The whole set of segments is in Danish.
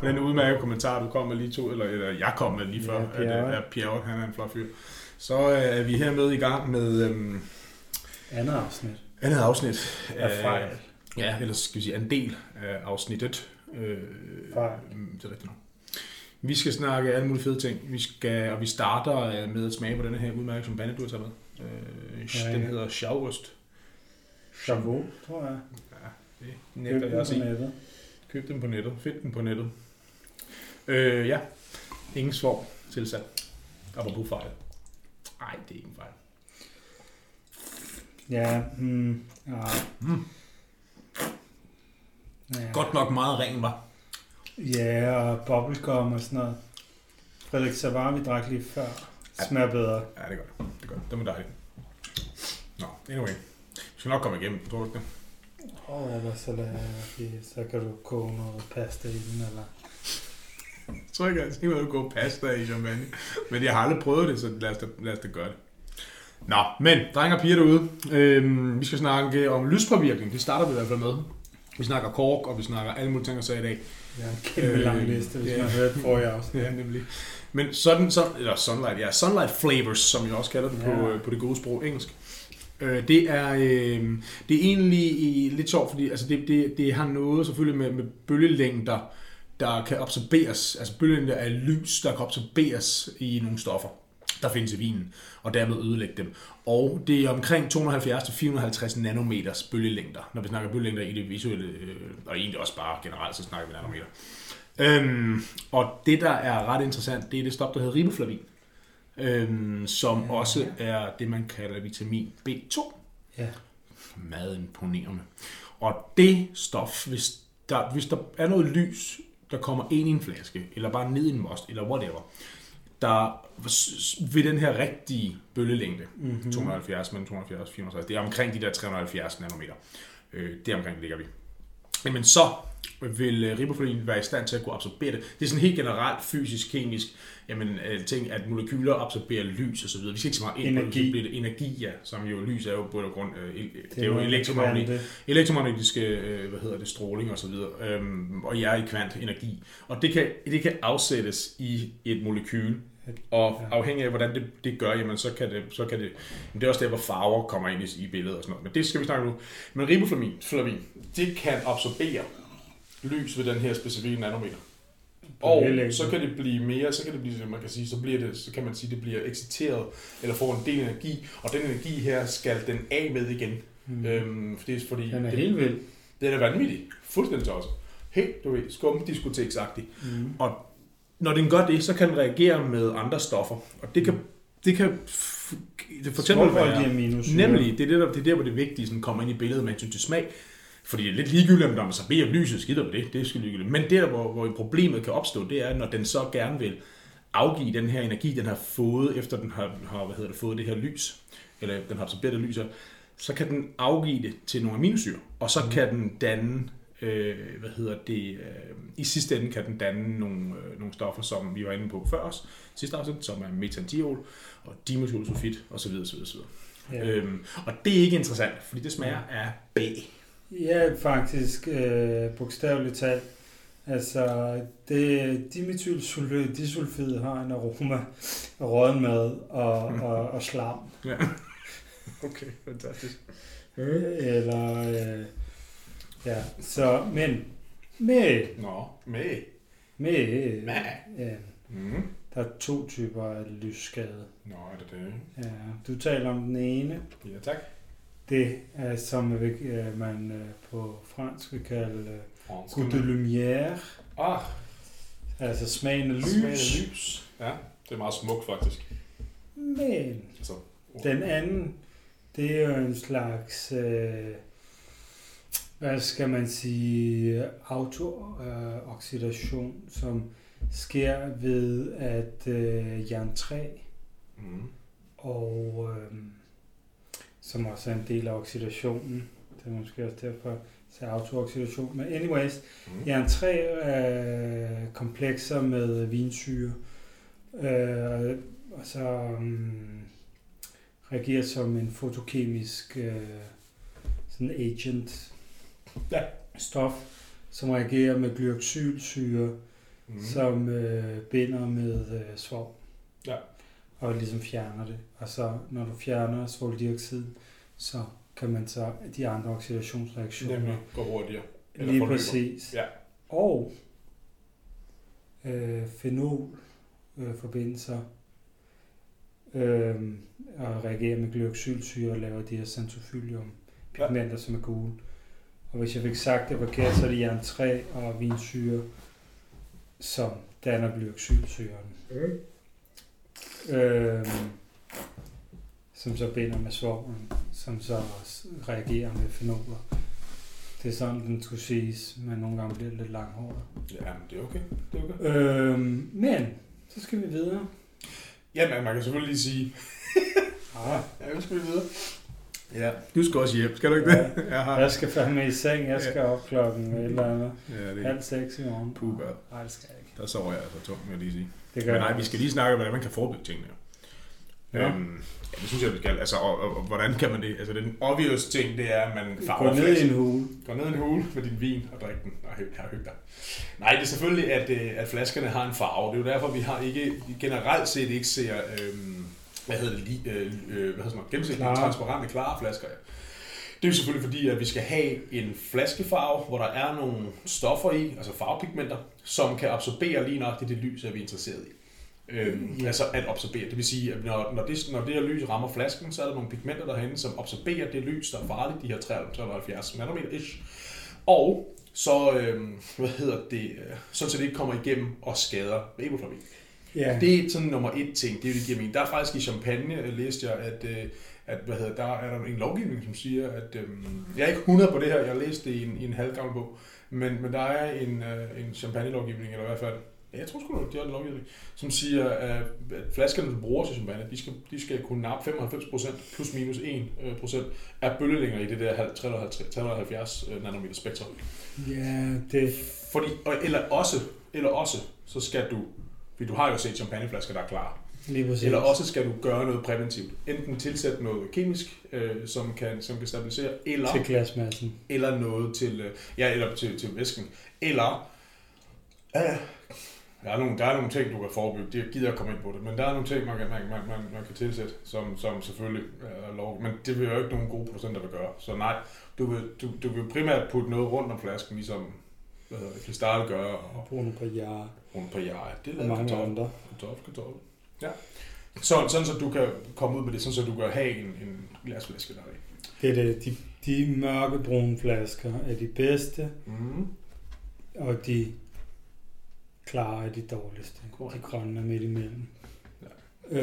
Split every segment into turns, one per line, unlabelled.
På den udmærkede kommentar, du kom med lige to, eller, eller jeg kom med lige
Ja,
før,
Pierre.
at, at Pierre, han er en flot fyr. Så øh, er vi hermed i gang med øhm,
Andet afsnit
andet afsnit.
af fejl.
Ja, eller skal vi sige en del af afsnittet. Øh,
Fejl.
mm, Det er rigtigt nok. Vi skal snakke alle mulige fede ting. Vi skal, og vi starter øh, med at smage på denne her udmærke, som Bandet du har taget med. Øh,
Ja,
den
ja.
hedder Schauost.
Chavot, tror jeg.
Ja, det nægter jeg at sige. Køb den på nettet. Find den på nettet. Øh, ja. Ingen svår tilsat. Apropos fejl. Nej, det er ingen fejl.
Ja, hmm, ja.
Mm.
ja.
Godt nok meget ren, var.
Ja, og bubblegum og sådan noget. Frederik Savar, vi drak lige før. Smager bedre.
Ja, det gør det. Det gør det. Det var dejligt. Nå, anyway. Vi skal nok komme igennem, tror du ikke det?
Og ellers så, lad, så kan du koge noget pasta i den, eller...
Jeg tror ikke, at jeg vil gå pasta i champagne. Men jeg har aldrig prøvet det, så lad os da, lad os da gøre det. Nå, men drenge og piger derude. Øhm, vi skal snakke om lyspåvirkning. Det starter vi i hvert fald med. Vi snakker kork, og vi snakker alle mulige ting og sager i dag.
Ja, en kæmpe
Øh,
lang liste, hvis
ja.
man hørte forrige afsnit.
Ja, nemlig. Men sådan, så, eller sunlight, ja, sunlight flavors, som jeg også kalder det ja. på, øh, på det gode sprog engelsk. Øh, det er, øh, det er egentlig lidt sjovt, fordi altså det, det, det har noget selvfølgelig med, med bølgelængder, der kan absorberes, altså bølgelængder af lys, der kan absorberes i nogle stoffer, der findes i vinen, og dermed ødelægge dem. Og det er omkring 270-450 nanometers bølgelængder, når vi snakker bølgelængder i det visuelle, øh, og egentlig også bare generelt, så snakker vi nanometer. Øhm, og det, der er ret interessant, det er det stof, der hedder riboflavin, øhm, som
Ja.
også er det, man kalder vitamin B2.
Ja.
Meget imponerende. Og det stof, hvis der, hvis der er noget lys, der kommer ind i en flaske, eller bare ned i en most, eller whatever, der ved den her rigtige bølgelængde,
Mm-hmm.
270 mellem 270 og 460. Det er omkring de der 370 nanometer. Øh, det er omkring ligger vi. Jamen så vil øh, riboflavin være i stand til at kunne absorbere det. Det er sådan helt generelt fysisk, kemisk jamen, øh, ting, at molekyler absorberer lys og så videre. Vi skal ikke så meget ind på det,
Energi.
så bliver det energi, ja, som jo lys er jo på og grund, øh, det, er jo elektromagnet, elektromagnetiske, øh, hvad hedder det, stråling og så videre, øhm, og jeg er i kvant energi. Og det kan, det kan afsættes i et molekyl, og
Ja.
afhængig af, hvordan det, det gør, jamen, så kan det, så kan det, men det er også der, hvor farver kommer ind i, i billedet og sådan noget. Men det skal vi snakke om nu. Men riboflavin, flavin, det kan absorbere lys ved den her specifikke nanometer. Og så kan det blive mere, så kan det blive, man kan sige, så bliver det, så kan man sige, det bliver exciteret, eller får en del energi, og den energi her skal den af med igen.
Mm.
Øhm, for det er fordi,
Den er
det,
helt vild.
den er vanvittig. Fuldstændig også. Helt, du ved, skumdiskoteksagtig.
Mm.
Og når den gør det, så kan den reagere med andre stoffer. Og det kan, det kan det for eksempel være... Nemlig, det er, det, der, det er der, hvor det vigtige sådan kommer ind i billedet med hensyn til smag. Fordi det er lidt ligegyldigt, om der så beder lyset skider på det. Det er sgu ligegyldigt. Men der, hvor, hvor problemet kan opstå, det er, når den så gerne vil afgive den her energi, den har fået, efter den har, har hvad hedder det, fået det her lys, eller den har absorberet det lys, så kan den afgive det til nogle aminosyre, og så kan den danne, øh, hvad hedder det, øh, i sidste ende kan den danne nogle, øh, nogle stoffer, som vi var inde på før os, sidste afsnit, som er metandiol og dimethylsulfit osv. osv., osv.
Ja.
Øhm, og det er ikke interessant, fordi det smager af B.
Ja, faktisk øh, bogstaveligt talt. Altså, det dimethylsulfid har en aroma af råden mad og, og, og slam.
Ja. Okay, fantastisk.
Eller, øh, ja, så, men, med,
Nå, med.
med,
Med.
ja,
Mm.
der er to typer af lysskade.
Nå, er det det?
Ja, du taler om den ene.
Ja, tak.
Det er, som øh, man øh, på fransk vil kalde øh,
Fransk.
goût de lumière,
Ah,
altså smagen af lys.
smagen af lys. Ja, det er meget smukt faktisk.
Men
Altså,
den anden, det er jo en slags, øh, hvad skal man sige, autooxidation, som sker ved at øh, jerntræ
Mm.
og øh, som også er en del af oxidationen. Det er måske også derfor, så autooxidation. Men anyways,
Mm.
jerntræ er komplekser med vinsyre, øh, og så um, reagerer som en fotokemisk øh, sådan agent
Ja.
stof, som reagerer med glyoxylsyre mm. som øh, binder med øh, svovl.
Ja.
Og ligesom fjerner det. Og så når du fjerner svovldioxid, så kan man så de andre oxidationsreaktioner
Nemlig går hurtigere. Eller
Lige
forløber.
præcis.
Ja.
Og øh, fenol øh, øh, og reagerer med glyoxylsyre og laver de her centrofylium pigmenter, ja. som er gule. Og hvis jeg fik sagt det forkert, så er det jern 3 og vinsyre, som danner glyoxylsyren.
Mm.
Øh, som så binder med svovlen, som så også reagerer med fenoler. Det er sådan, den skulle siges, men nogle gange bliver det lidt langhåret.
Ja, men det er okay. Det er okay.
Øhm, men, så skal vi videre.
Ja, men man kan selvfølgelig lige sige...
Ah,
Ja, vi skal videre. Ja, du skal også hjem, skal du ikke det? Ja. Jeg
jeg skal fandme i seng, jeg skal op klokken et eller andet.
Ja, det
Halv seks i morgen.
Puh?
Nej, det skal jeg ikke.
Der sover jeg altså tungt, vil jeg lige sige.
Det gør
Men nej, vi skal lige snakke om, hvordan man kan forebygge tingene.
Ja.
Øhm, ja, det synes jeg, vi skal. Altså, og, og, og, hvordan kan man det? Altså, den obvious ting, det er, at man
Gå
farver
ned i en hule.
Gå ned i en hule med din vin og drik den. Nej, jeg har dig. Nej, det er selvfølgelig, at, øh, at flaskerne har en farve. Det er jo derfor, vi har ikke generelt set ikke ser, øhm, hvad hedder det, li, øh, øh, hvad hedder sådan gennemsigtige, transparente, klare flasker. Ja. Det er jo selvfølgelig fordi, at vi skal have en flaskefarve, hvor der er nogle stoffer i, altså farvepigmenter, som kan absorbere lige nøjagtigt det lys, at vi er interesseret i. Øhm,
Ja.
Altså at absorbere. Det vil sige, at når, når, det, når det her lys rammer flasken, så er der nogle pigmenter derhen, som absorberer det lys, der er farligt, de her 373 nanometer ish. Og så, øhm, hvad hedder det, øh, sådan så det ikke kommer igennem og skader riboflamin.
Ja.
Det er sådan nummer et ting, det er det giver mening. Der er faktisk i Champagne, øh, læste jeg, at, øh, at hvad hedder, der er der en lovgivning, som siger, at øhm, jeg er ikke 100 på det her, jeg har læst det i en, i en halvgammel bog, men, men der er en, øh, en champagne-lovgivning, eller i hvert fald, ja, jeg tror sgu, det er en lovgivning, som siger, at, flaskerne, du bruger til champagne, de skal, de skal kunne nappe 95% plus minus 1% af bølgelængder i det der 350 370 nanometer spektrum.
Ja, det,
Fordi, eller også, eller også, så skal du, fordi du har jo set champagneflasker, der er klare.
lige præcis.
Eller også skal du gøre noget præventivt. Enten tilsætte noget kemisk, øh, som, kan, som kan stabilisere, eller,
Til glasmassen.
eller noget til, øh, ja, eller til, til væsken. Eller, øh, der, er nogle, der er nogle ting, du kan forebygge. Det gider jeg komme ind på det. Men der er nogle ting, man kan, man, man, man, man kan tilsætte, som, som selvfølgelig er lov. Men det vil jo ikke nogen gode producenter vil gøre. Så nej, du vil, du, du vil primært putte noget rundt om flasken, ligesom hvad hedder det, Cristal gør, og
Bruno Pajara
rundt på jer. Det lader
mange
kartoffel.
andre.
Kartoffel, kartoffel. Ja. Så, sådan, så du kan komme ud med det, sådan, så du kan have en, en glasflaske der.
Det er det. De, de mørkebrune flasker er de bedste,
Mm.
og de klare er de dårligste.
Korrekt.
De grønne er midt imellem. Ja.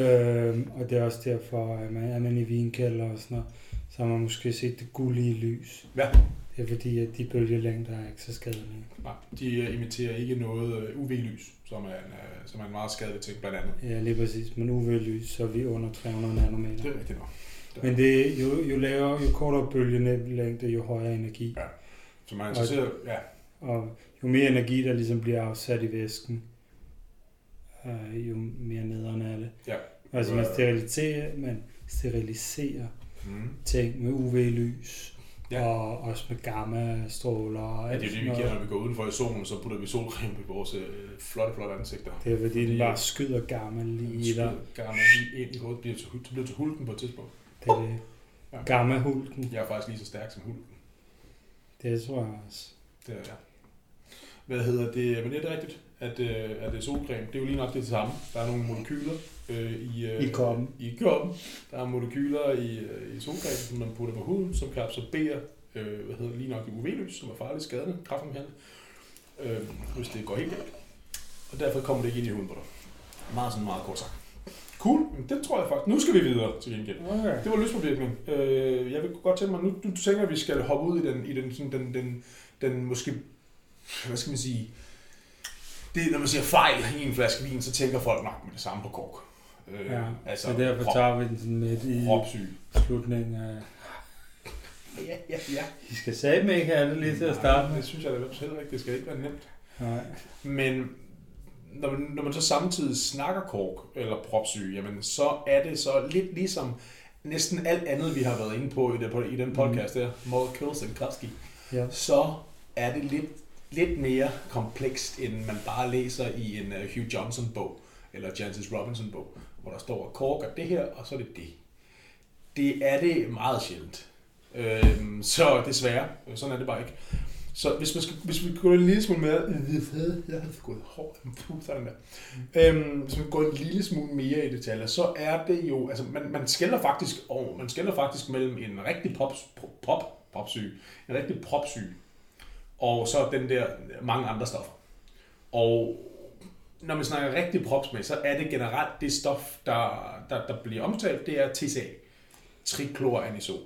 Øhm, og det er også derfor, at man er man i vinkælder og sådan noget, så har man måske set det gullige lys.
Ja.
Det er fordi, at de bølgelængder er ikke så skadelige.
Nej, de øh, imiterer ikke noget øh, UV-lys, som er, en, øh, som er en meget skadelig ting blandt andet.
Ja, lige præcis. Men UV-lys, så er vi under 300 nanometer.
Det er rigtigt nok.
Men det, er jo, jo, lavere, jo kortere bølgelængde, jo højere energi.
Ja. Så man er interesseret, ja,
Og jo mere energi, der ligesom bliver afsat i væsken, øh, jo mere nederen er det.
Ja.
Altså man steriliserer, man steriliserer
mm.
ting med UV-lys,
Ja.
og også med gamma-stråler og
ja, det er det, vi giver, når vi går udenfor i solen, så putter vi solcreme på vores øh, flotte, flotte ansigter.
Det er fordi,
Fordi-
den bare skyder gamma lige i dig.
Gerne lige ind i hovedet, bliver til, det bliver til hulken på et tidspunkt.
Det er det.
Ja.
Gamma-hulken,
Jeg er faktisk lige så stærk som hulken.
det tror jeg også.
Det er jeg. Hvad hedder det? Men det er det rigtigt, at, øh, at det er solcreme. Det er jo lige nok det samme. Der er nogle molekyler øh, i, øh,
I koppen.
I koppen. Der er molekyler i, øh, i solcreme, som man putter på huden, som kan absorbere øh, hvad hedder lige nok det UV-lys, som er farligt skadende, kraftfremkaldende, øh, hvis det går helt galt. Og derfor kommer det ikke ind i huden på dig. Meget sådan meget kort sagt. Cool, det tror jeg faktisk. Nu skal vi videre til gengæld.
Okay.
Det var lyspåvirkning. Øh, jeg vil godt tænke mig, nu du tænker, at vi skal hoppe ud i den, i den, sådan, den, den, den måske, hvad skal man sige, det, når man siger fejl i en flaske vin, så tænker folk nok med det samme på kork. Øh,
Ja,
altså,
så derfor
prop-
tager vi den sådan midt i
propsyg.
slutningen af...
Ja, ja, ja.
I skal satme ikke have det lige til at
Nej,
starte med.
Det synes jeg da heller ikke. Det skal ikke være nemt.
Nej.
Men når man, når man så samtidig snakker kork eller propsyge, jamen så er det så lidt ligesom næsten alt andet, vi har været inde på i, det, i den podcast der, More Kills and Kowski,
Ja.
så er det lidt lidt mere komplekst, end man bare læser i en uh, Hugh Johnson-bog, eller Jancis Robinson-bog, hvor der står, at kork er det her, og så er det det. Det er det meget sjældent. Øhm, så desværre, øh, sådan er det bare ikke. Så hvis, man skal, hvis vi går en lille smule mere... Øh, Jeg har gået hårdt. Sådan der. Øhm, hvis vi går en lille smule mere i detaljer, så er det jo... Altså, man, man skælder faktisk over, man skælder faktisk mellem en rigtig pop, pop, popsyg, en rigtig popsyg og så den der mange andre stoffer. Og når man snakker rigtig propsmæd, så er det generelt det stof, der, der, der bliver omtalt, det er TCA, trikloranisol.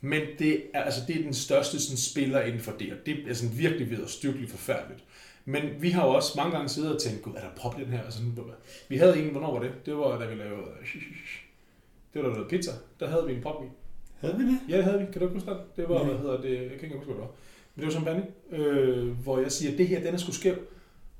Men det er, altså, det er den største sådan, spiller inden for det, og det er sådan, virkelig ved at styrkeligt forfærdeligt. Men vi har jo også mange gange siddet og tænkt, gud, er der prop den her? Altså, vi havde en, hvornår var det? Det var, da vi lavede, det var da vi lavede pizza. Der havde vi en prop i.
Havde vi det?
Ja, det havde vi. Kan du ikke huske det? Det var, Nej. hvad hedder det, jeg kan ikke huske, hvad det var. Men det var champagne, øh, hvor jeg siger, det her, den er sgu skæv.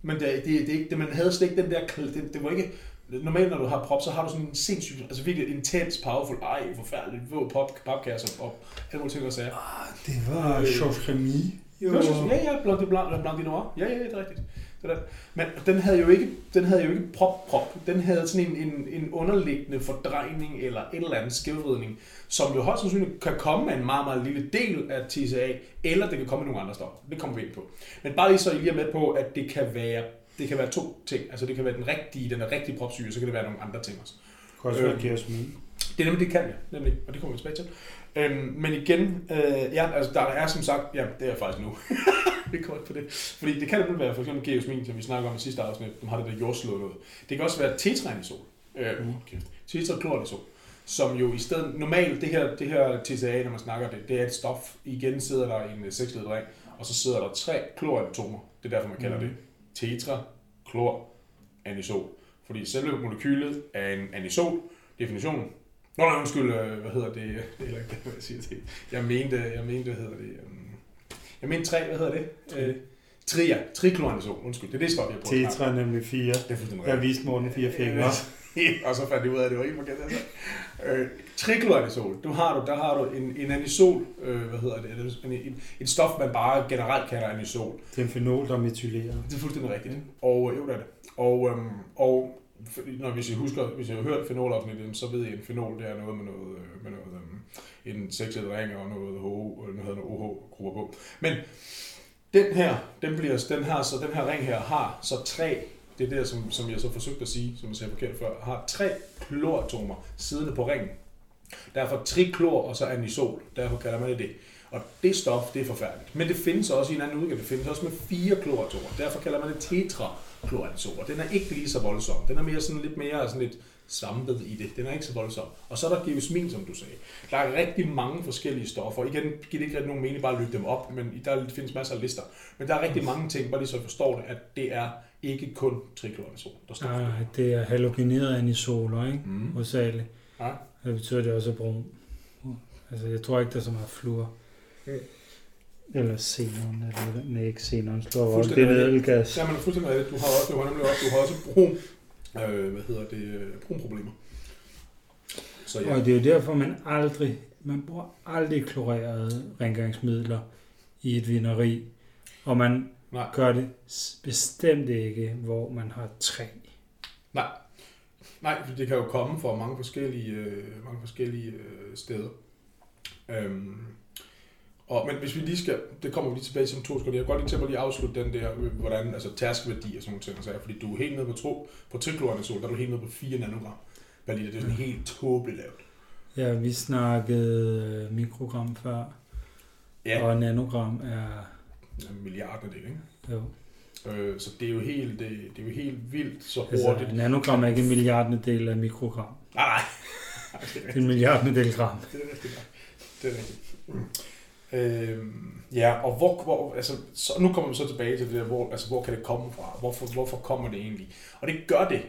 Men det, det, det, det, det, man havde slet ikke den der, det, det var ikke, normalt når du har prop, så har du sådan en sindssygt, altså virkelig intens, powerful, ej, forfærdeligt, våd pop, papkasser og alle mulige ting, og sager.
Ah, det var øh, Georges Remy.
Jo. Ja, ja, blandt, de blandt, blandt de noir. Ja, ja, det er rigtigt. Der. Men den havde jo ikke, den havde jo ikke prop-prop. Den havde sådan en, en, en underliggende fordrejning eller et eller andet skævvridning, som jo højst sandsynligt kan komme med en meget, meget lille del af TCA, eller det kan komme med nogle andre stoffer. Det kommer vi ind på. Men bare lige så I lige er med på, at det kan være det kan være to ting. Altså det kan være den rigtige, den er rigtig propsyge, så kan det være nogle andre ting også.
Det kan også være geosmin.
Det er nemlig, det kan jeg, nemlig, og det kommer vi tilbage til. Øhm, men igen, øh, ja, altså der er som sagt, ja, det er faktisk nu. vi kommer på det. Fordi det kan nemlig være for eksempel geosmin, som vi snakker om i sidste afsnit, de har det der jordslået noget. Det kan også være tetranisol. Øh, okay. Tetrachlorisol som jo i stedet, normalt det her, det her TCA, når man snakker det, det er et stof, igen sidder der en seksledet ring, og så sidder der tre kloratomer, det er derfor man kalder mm. det tetra, klor, anisol. Fordi selve molekylet er en anisol, definitionen. Nå, nej, undskyld, øh, hvad hedder det? Det er ikke det, jeg siger til. Jeg mente, jeg mente, hvad hedder det? Jeg mente tre, hvad hedder det? Øh, tria, trikloranisol, undskyld, det er det stof, jeg
prøver Tetra nemlig fire. Det er fuldstændig Jeg viste Morten fire fingre.
og så fandt jeg ud af, at det var ikke forkert. Altså. Øh, trikloranisol, du har du, der har du en, en anisol, øh, hvad hedder det, en, en, et stof, man bare generelt kalder anisol.
Det er en fenol, der metylerer.
Det er fuldstændig rigtigt. Og jo, det er det. Og, øhm, og når hvis I husker, hvis I har hørt fenolafsnittet, så ved I, at en fenol det er noget med noget, øh, med noget øhm, en sekset ring og noget HO, nu hedder OH-grupper på. Men den her, den, bliver, den, her, så den her ring her har så tre det er det, som, som jeg så forsøgte at sige, som jeg sagde forkert før, har tre kloratomer siddende på ringen. Derfor triklor og så anisol. Derfor kalder man det det. Og det stof, det er forfærdeligt. Men det findes også i en anden udgave. Det findes også med fire kloratomer. Derfor kalder man det tetrachloranisol. Og den er ikke lige så voldsom. Den er mere sådan lidt mere sådan lidt svampet i det. Den er ikke så voldsom. Og så er der geosmin, som du sagde. Der er rigtig mange forskellige stoffer. Igen giver det ikke rigtig nogen mening bare at lytte dem op, men der findes masser af lister. Men der er rigtig mange ting, bare lige så forstår det, at det er ikke kun trikloranisol, der står
Nej, det er halogenerede anisoler, ikke? Mm. Hovedsageligt. Ja. Det betyder det også brun. Altså, jeg tror ikke, der er så meget fluor. Okay. Eller xenon, eller nej, ikke xenon, slår også. Det er
edelgas. Ja, men fuldstændig rigtigt. Du har også, du har nemlig også, du har også brun, øh, hvad hedder det, øh, brun problemer.
Så, ja. Og det er jo derfor, man aldrig, man bruger aldrig klorerede rengøringsmidler i et vineri. Og man Nej. gør det bestemt ikke, hvor man har træ.
Nej. Nej, for det kan jo komme fra mange forskellige, øh, mange forskellige øh, steder. Øhm, og, men hvis vi lige skal, det kommer vi lige tilbage til om to sekunder, jeg kan godt lige tænke mig lige afslutte den der, hvordan, altså tærskeværdi og sådan nogle ting, fordi du er helt nede på tro, på trikloranisol, der er du helt nede på 4 nanogram per liter, det er sådan helt tåbeligt lavt.
Ja, vi snakkede øh, mikrogram før, ja. og nanogram er
milliarder det, ikke?
Jo.
Øh, så det er jo helt, det, det er jo helt vildt så
altså, hurtigt. Altså, nanogram er ikke en milliardende del af mikrogram.
Nej, nej.
det er en milliardende del gram.
Det er rigtigt. Det er rigtigt. Øhm, ja, og hvor, hvor altså, så, nu kommer vi så tilbage til det der, hvor, altså, hvor kan det komme fra? Hvorfor, hvorfor kommer det egentlig? Og det gør det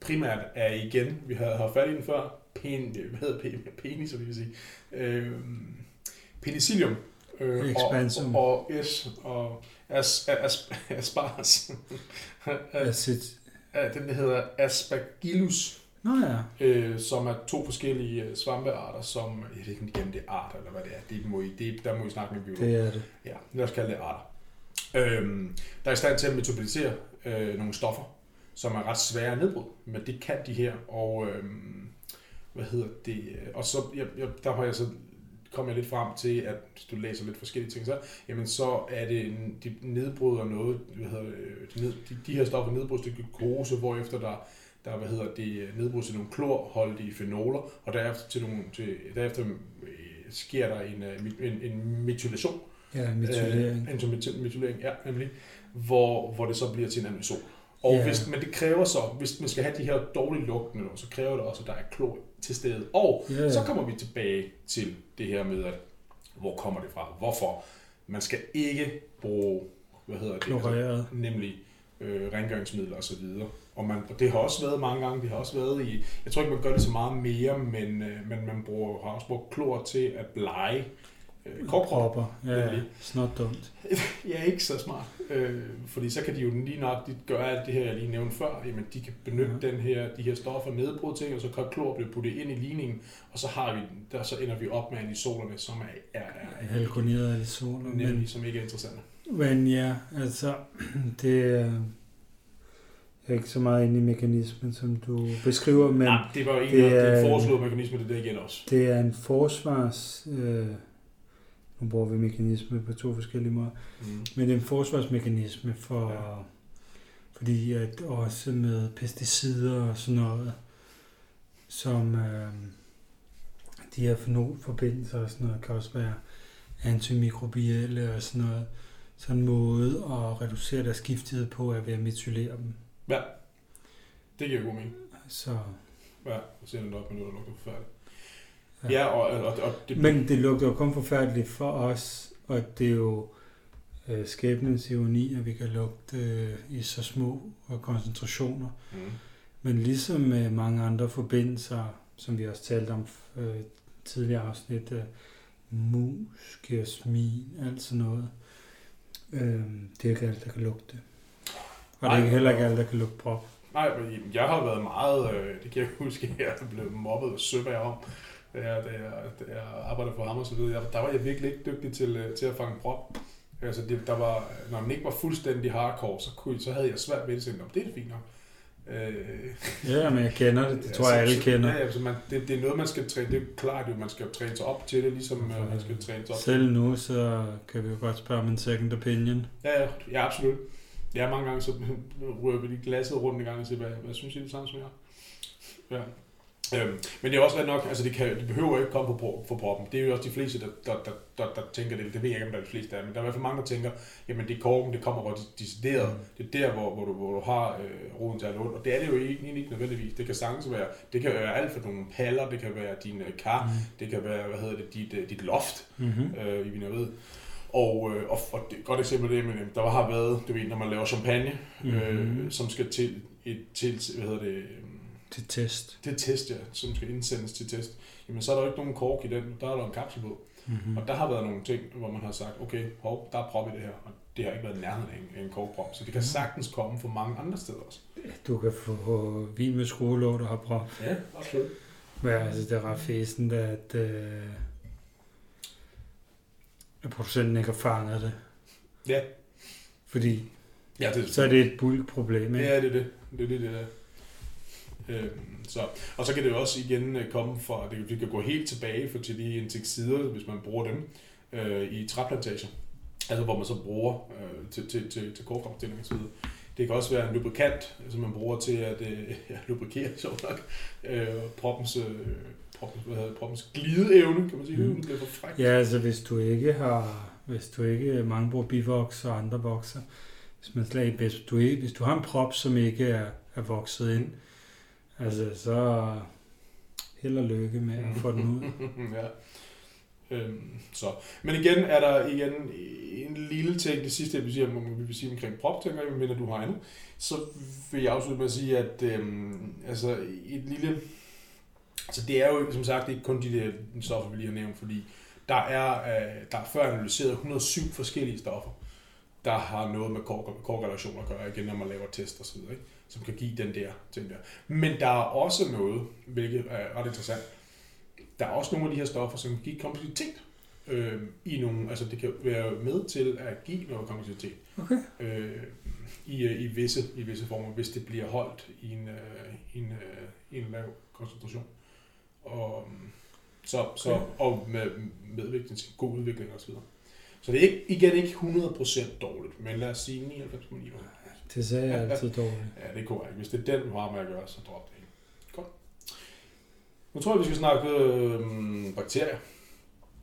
primært af igen, vi har haft fat i den før, pen, hvad hedder penis, så vi vil sige, øhm, penicillium,
Øh, Expansum.
Og, og, yes, og as, as, aspars.
Acid.
Den hedder Aspergillus.
Nå ja.
Øh, som er to forskellige øh, svampearter, som, jeg ved ikke, om igen det er arter, eller hvad det er. Det må I, det, der må I snakke med biologer.
Det er det.
Ja, lad os kalde det arter. øhm, der er i stand til at metabolisere øh, nogle stoffer, som er ret svære at nedbryde, men det kan de her, og øhm, hvad hedder det, og så, jeg, jeg, der har jeg så kom jeg lidt frem til, at hvis du læser lidt forskellige ting, så, jamen så er det, de nedbryder noget, hvad hedder det, de, ned, de, de her stoffer nedbrydes til glukose, hvorefter der, der hvad hedder det, nedbrydes til nogle klorholdige fenoler, og derefter, til nogle, til, derefter øh, sker der en, en, en metylation.
Ja, metylering.
Øh, en metylering, ja, nemlig, hvor, hvor det så bliver til en amazon. Og yeah. hvis, men det kræver så, hvis man skal have de her dårlige lugtende, så kræver det også, at der er klor til stede. Og yeah. så kommer vi tilbage til det her med, at hvor kommer det fra? Hvorfor? Man skal ikke bruge, hvad hedder det?
Kloreret.
Nemlig øh, rengøringsmidler og så videre. Og, man, og det har også været mange gange, det har også været i, jeg tror ikke man gør det så meget mere, men, øh, men man bruger, har også brugt klor til at blege
øh, korkpropper. Ja, ja, snot dumt.
ja, ikke så smart. Øh, fordi så kan de jo lige nok de gøre alt det her, jeg lige nævnte før. Jamen, de kan benytte ja. den her, de her stoffer, nedbryde ting, og så kan klor blive puttet ind i ligningen, og så har vi der, så ender vi op med anisolerne, som er, er, er
halkoniserede anisoler,
men, som ikke er interessante.
Men ja, altså, det jeg er ikke så meget inde i mekanismen, som du beskriver, men...
Nej, det var jo det er, den foreslåede mekanisme, det der igen også.
Det er en forsvars... Øh, nu bruger vi mekanisme på to forskellige måder. Mm. Men det er en forsvarsmekanisme for, ja. fordi at også med pesticider og sådan noget, som øh, de her fenolforbindelser og sådan noget, kan også være antimikrobielle og sådan noget. Så en måde at reducere deres giftighed på er ved at metylere dem.
Ja, det giver god mening.
Så...
Ja, så sender det op noget, der lugter forfærdeligt. Ja, ja og, og, og
det... Men det lugter jo kun forfærdeligt for os, og det er jo øh, skæbnens ironi, at vi kan lugte øh, i så små koncentrationer. Mm. Men ligesom med mange andre forbindelser, som vi også talte om øh, tidligere afsnit, øh, mus, jasmin, alt sådan noget, øh, det er ikke alt, der kan lugte. Og det er heller ikke alt, der kan lugte prop.
Nej, jeg har været meget, øh, det kan jeg huske, at jeg blev mobbet og søbag om, da jeg, da jeg, da jeg arbejdede for ham og så videre, der var jeg virkelig ikke dygtig til, øh, til at fange prop. Altså det, der var, når man ikke var fuldstændig hardcore, så, kunne, så havde jeg svært ved det, så det er fint nok.
Øh, ja, men jeg kender det. Det tror jeg, alle kender.
Ja, altså man, det, det, er noget, man skal træne. Det er klart, at man skal træne sig op til det, ligesom okay. Øh, man skal træne sig op
Selv nu, så kan vi jo godt spørge om en second opinion.
Ja, ja, ja absolut. Ja, mange gange så rører vi lige glasset rundt en gang og siger, hvad, hvad synes I det samme som jeg? Ja. Øhm, men det er også ret nok, altså det, kan, det behøver ikke komme på, for proppen. Det er jo også de fleste, der, der, der, der, der tænker det. Det ved jeg ikke, om der er de fleste af, men der er i hvert fald mange, der tænker, jamen det er korken, det kommer hvor de decideret. Mm. Det er der, hvor, hvor, du, hvor du har øh, roden til at låne. Og det er det jo ikke, ikke nødvendigvis. Det kan sagtens være, det kan være alt fra nogle paller, det kan være dine kar, mm. det kan være, hvad hedder det, dit, øh, dit loft, mm-hmm. øh, i ved. Og, øh, og, og det, godt eksempel det, men der har været, du ved, når man laver champagne, mm-hmm. øh, som skal til, et, til, hvad hedder det,
til test.
Til test, ja, som skal indsendes til test. Jamen, så er der jo ikke nogen kork i den, der er der en kapsel på. Mm-hmm. Og der har været nogle ting, hvor man har sagt, okay, hov, der er prop i det her, og det har ikke været nærheden af en, en korkprop, så det kan mhm. sagtens komme fra mange andre steder også.
Du kan få vin med skruelåg, der har prop.
Ja, absolut.
Men altså, det er ret fæsent, at, øh, at producenten ikke har fanget det.
Ja.
Fordi ja, det er så er det et bulkproblem,
ikke? Ja, det er det. Det er det, det er. Øh, så, og så kan det jo også igen øh, komme fra, det, det kan gå helt tilbage for til de insekticider, hvis man bruger dem øh, i træplantager. Altså hvor man så bruger øh, til, til, til, til korkfremstilling osv. Det kan også være en lubrikant, som man bruger til at øh, lubrikere, så nok, øh, proppens, øh, proppens, hvad hedder, proppens glideevne, kan man sige. Mm. Det bliver for frækt.
Ja, altså hvis du ikke har, hvis du ikke, mange bruger bivoks og andre vokser, hvis man slet hvis du, ikke, hvis du har en prop, som ikke er, er vokset ind, Altså, så held og lykke med at få den ud.
ja. Øhm, så. Men igen er der igen en lille ting, det sidste jeg vil sige, om, vi vil sige omkring prop, tænker jeg, men du har andet. Så vil jeg afslutte med at sige, at øhm, altså et lille... Altså det er jo som sagt ikke kun de der stoffer, vi lige har nævnt, fordi der er, øh, der er før analyseret 107 forskellige stoffer, der har noget med korrelation at gøre, igen når man laver test og så videre. Ikke? som kan give den der ting der. Men der er også noget, hvilket er ret interessant, der er også nogle af de her stoffer, som kan give kompleksitet. øh, i nogle, altså det kan være med til at give noget konvektivitet
Okay.
øh, i, øh, i, visse, i visse former, hvis det bliver holdt i en, øh, i en, øh, i en lav koncentration. Og, så, så,
Okay.
og med medvirkning til god udvikling osv. Så det er ikke, igen ikke 100% dårligt, men lad os sige 99,9%.
Det sagde jeg altid dårligt.
Ja, det er korrekt. Hvis det er den varme, jeg gør, så drop det ikke. Godt. Nu tror jeg, vi skal snakke øh, bakterier.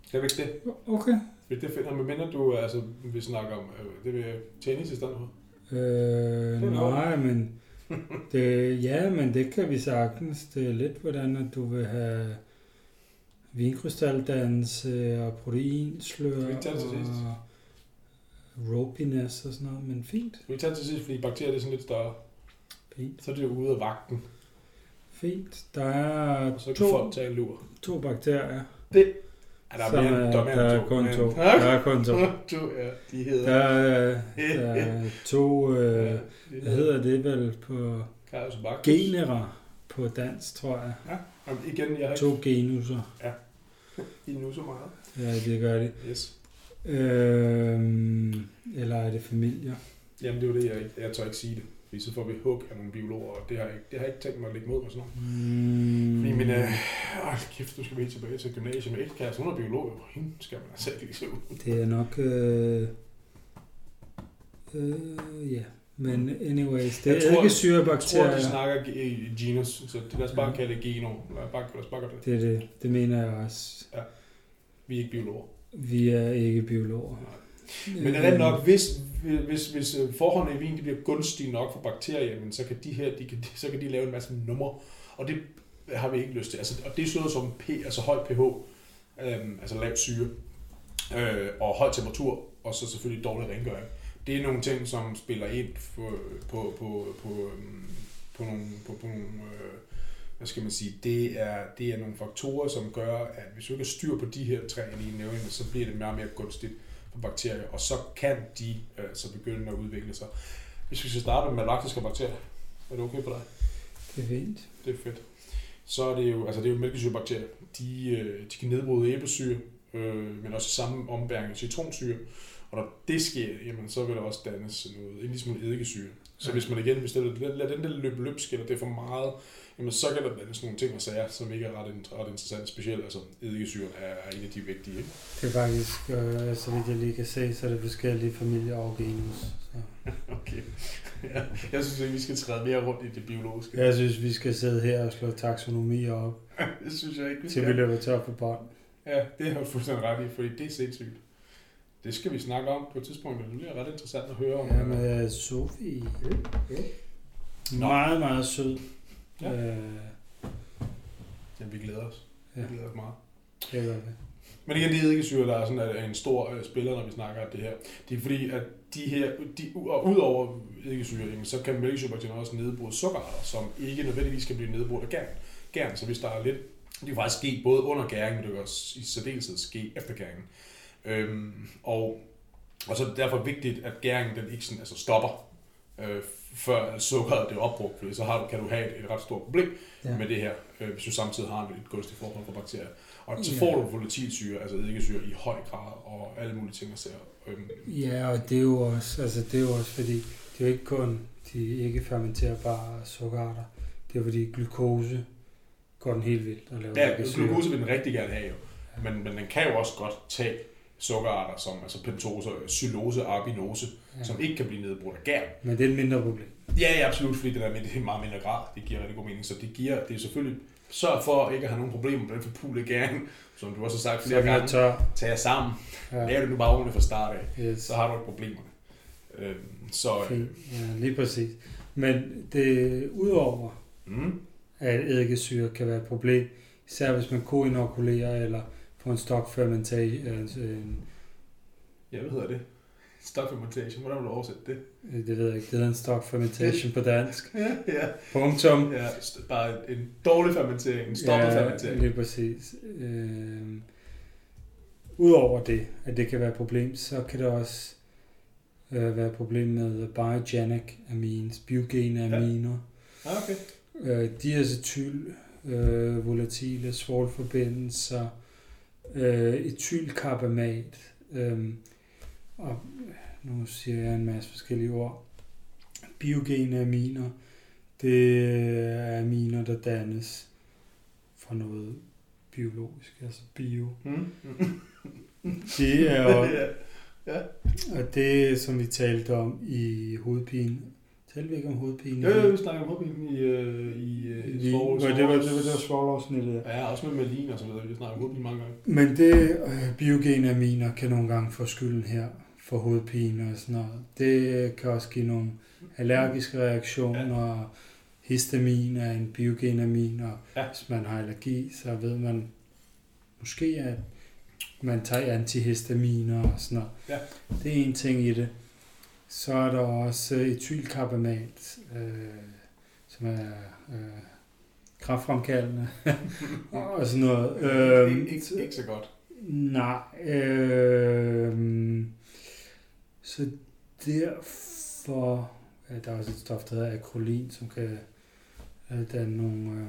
Skal vi ikke det?
Okay.
Hvis det finder, medmindre du altså, vil snakke om øh, det ved tennis i stedet for.
Øh, nej, men det, ja, men det kan vi sagtens. Det er lidt, hvordan at du vil have vinkrystaldannelse og proteinslør
det
og ropiness og sådan noget, men fint.
Vi tager til sidst, fordi bakterier det er sådan lidt større.
Fint.
Så er det jo ude af vagten,
Fint. Der er
og så kan
to,
folk tage en lur.
to bakterier.
Ja, der er
som
mere,
er-
der er
der er kun
men-
to. Der er kun to.
to, ja. De hedder...
Der er, der er to, øh,
ja,
hvad hedder det vel på genera på dansk, tror jeg.
Jamen, igen, jeg har
To genusser.
ikke nu så meget.
Ja, det gør de.
Yes.
Øhm, eller er det familier?
Jamen, det er jo det, jeg, jeg tør ikke sige det. Fordi så får vi hug af nogle biologer, og det har jeg ikke, det har jeg ikke tænkt mig at lægge mod mig sådan noget.
Mm,
Fordi min, øh, kæft, nu skal helt tilbage til gymnasiet med ekskæreste. Hun er biolog, og hende skal man altså ikke se ud.
Det er nok... Øh, øh, ja, men anyways, det
Jeg
er
tror-
ikke
Jeg tror,
syrebakterier.
de snakker genus, så det, lad os bare kalde det geno. Lad os bare, lad os bare gøre det.
Det er det. Det mener jeg også.
Vi er ikke biologer.
Vi er ikke biologer.
Men er det nok, hvis, hvis, hvis øh, forholdene i vin de bliver gunstige nok for bakterier, men så kan de her, de kan, så kan de lave en masse numre, og det har vi ikke lyst til. Altså, og det er sådan noget som P, altså høj pH, øhm, altså lav syre, øh, og høj temperatur, og så selvfølgelig dårlig rengøring. Det er nogle ting, som spiller ind på, på, på, på, øhm, på nogle, på, på nogle øh, hvad skal man sige, det er, det er nogle faktorer, som gør, at hvis du ikke har styr på de her tre, jeg lige nævnte, så bliver det meget mere gunstigt bakterier, og så kan de øh, så begynde at udvikle sig. Hvis vi skal starte med laktiske bakterier, er det okay for dig?
Det er fint.
Det er fedt. Så er det jo, altså det er jo mælkesyrebakterier. De, øh, de kan nedbryde æblesyre, øh, men også samme ombæring af citronsyre. Og når det sker, jamen, så vil der også dannes noget, en lille smule eddikesyre. Så
Ja.
hvis man igen, hvis det, lad den der løbe løbsk, eller det er for meget, jamen så kan der dannes nogle ting og sager, som ikke er ret, ret interessante. Specielt, altså eddikesyren er, er en af de vigtige. Ikke?
Det er faktisk, øh, så vidt jeg lige kan se, så er det forskellige familier og genus. Så.
Okay. Ja, jeg synes ikke, vi skal træde mere rundt i det biologiske.
Jeg synes, vi skal sidde her og slå taksonomi op,
Det synes jeg ikke, vi
til vi
skal.
løber tør på bånd.
Ja, det har du fuldstændig ret i, fordi det er sindssygt. Det skal vi snakke om på et tidspunkt, og det bliver ret interessant at høre om.
Ja, med Sofie. Meget, meget sød.
Ja.
Øh,
Jamen, vi glæder os. Vi
Ja.
glæder os meget.
det gør vi.
Men igen, det er eddikesyre, der er sådan er en stor øh, spiller, når vi snakker om det her. Det er fordi, at de her, de, og udover eddikesyre, så kan mælkesyrebakterierne også nedbryde sukkerarter, som ikke nødvendigvis kan blive nedbrudt af gæren. gæren. Så hvis der er lidt, det kan faktisk ske både under gæringen, men det kan også i særdeleshed ske efter gæringen. Øhm, og, og så er det derfor vigtigt, at gæringen den ikke sådan, altså stopper, øh, før sukkeret det er opbrugt, fordi så har du, kan du have et, et ret stort problem
Ja.
ja. med det her, øh, hvis du samtidig har et gunstigt forhold for bakterier. Og så
Ja.
får du volatilsyre, altså eddikesyre, i høj grad, og alle mulige ting og sager. Øhm,
Ja, og det er jo også, altså det er jo også fordi, det er jo ikke kun de ikke fermenterbare sukkerarter. Det er fordi glukose går den helt vildt og laver
ja, glukose vil den rigtig gerne have, jo. Men, men den kan jo også godt tage sukkerarter som altså pentose, xylose, arbinose,
Ja.
ja. som ikke kan blive nedbrudt af gæren.
Men det er et mindre problem.
Ja, ja, absolut, fordi det er i meget mindre grad. Det giver rigtig god mening. Så det giver, det er selvfølgelig, sørg for ikke at have nogen problemer med den forpulede gæring, som du også har sagt
Så
flere
er
gange.
tør.
Tag jer sammen.
Ja.
Lav det nu bare ordentligt fra start af.
Yes.
Så har du ikke problemerne. Øhm, så, øh,
Fint. Ja, lige præcis. Men det udover,
mm,
at eddikesyre kan være et problem, især hvis man koinokulerer eller får en stokfermentation, altså en,
ja, hvad hedder det? Stop fermentation. Hvordan vil du oversætte det?
det ved jeg ikke, det hedder en stokfermentation på dansk.
Ja, ja.
Punktum.
ja bare en dårlig fermentering, en stoppet ja, fermentering.
lige præcis. Øh, Udover det, at det kan være et problem, så kan det også øh, være et problem med biogenic amines, biogene
Ja.
aminer.
Ah, okay.
Øh, diacetyl, øh, volatile svovlforbindelser, øh, etylkarbamat, øh, og nu siger jeg en masse forskellige ord, biogene aminer, det er aminer, der dannes fra noget biologisk, altså bio.
Mm.
Det er jo,
ja. ja.
og det, som vi talte om i hovedpine. Talte vi ikke om hovedpine?
Jo, jo, vi snakker om hovedpine i, øh, i, øh,
Vi, hvor det var, det var, det var svovlårsnittet.
Ja, også med Merlin og så videre. Vi snakker om hovedpine mange gange.
Men det øh, biogene aminer kan nogle gange få skylden her for hovedpine og sådan noget. Det kan også give nogle allergiske reaktioner. Ja. Histamin er en biogen amin, og
Ja.
hvis man har allergi, så ved man måske, at man tager antihistaminer og sådan noget.
Ja.
Det er en ting i det. Så er der også etylkarbamat, øh, som er øh, kraftfremkaldende og sådan noget.
Øh, ikke, ikke, ikke så godt.
Nej. Øh, så derfor... Ja, der er også et stof, der hedder akrolin, som kan øh, danne nogle øh,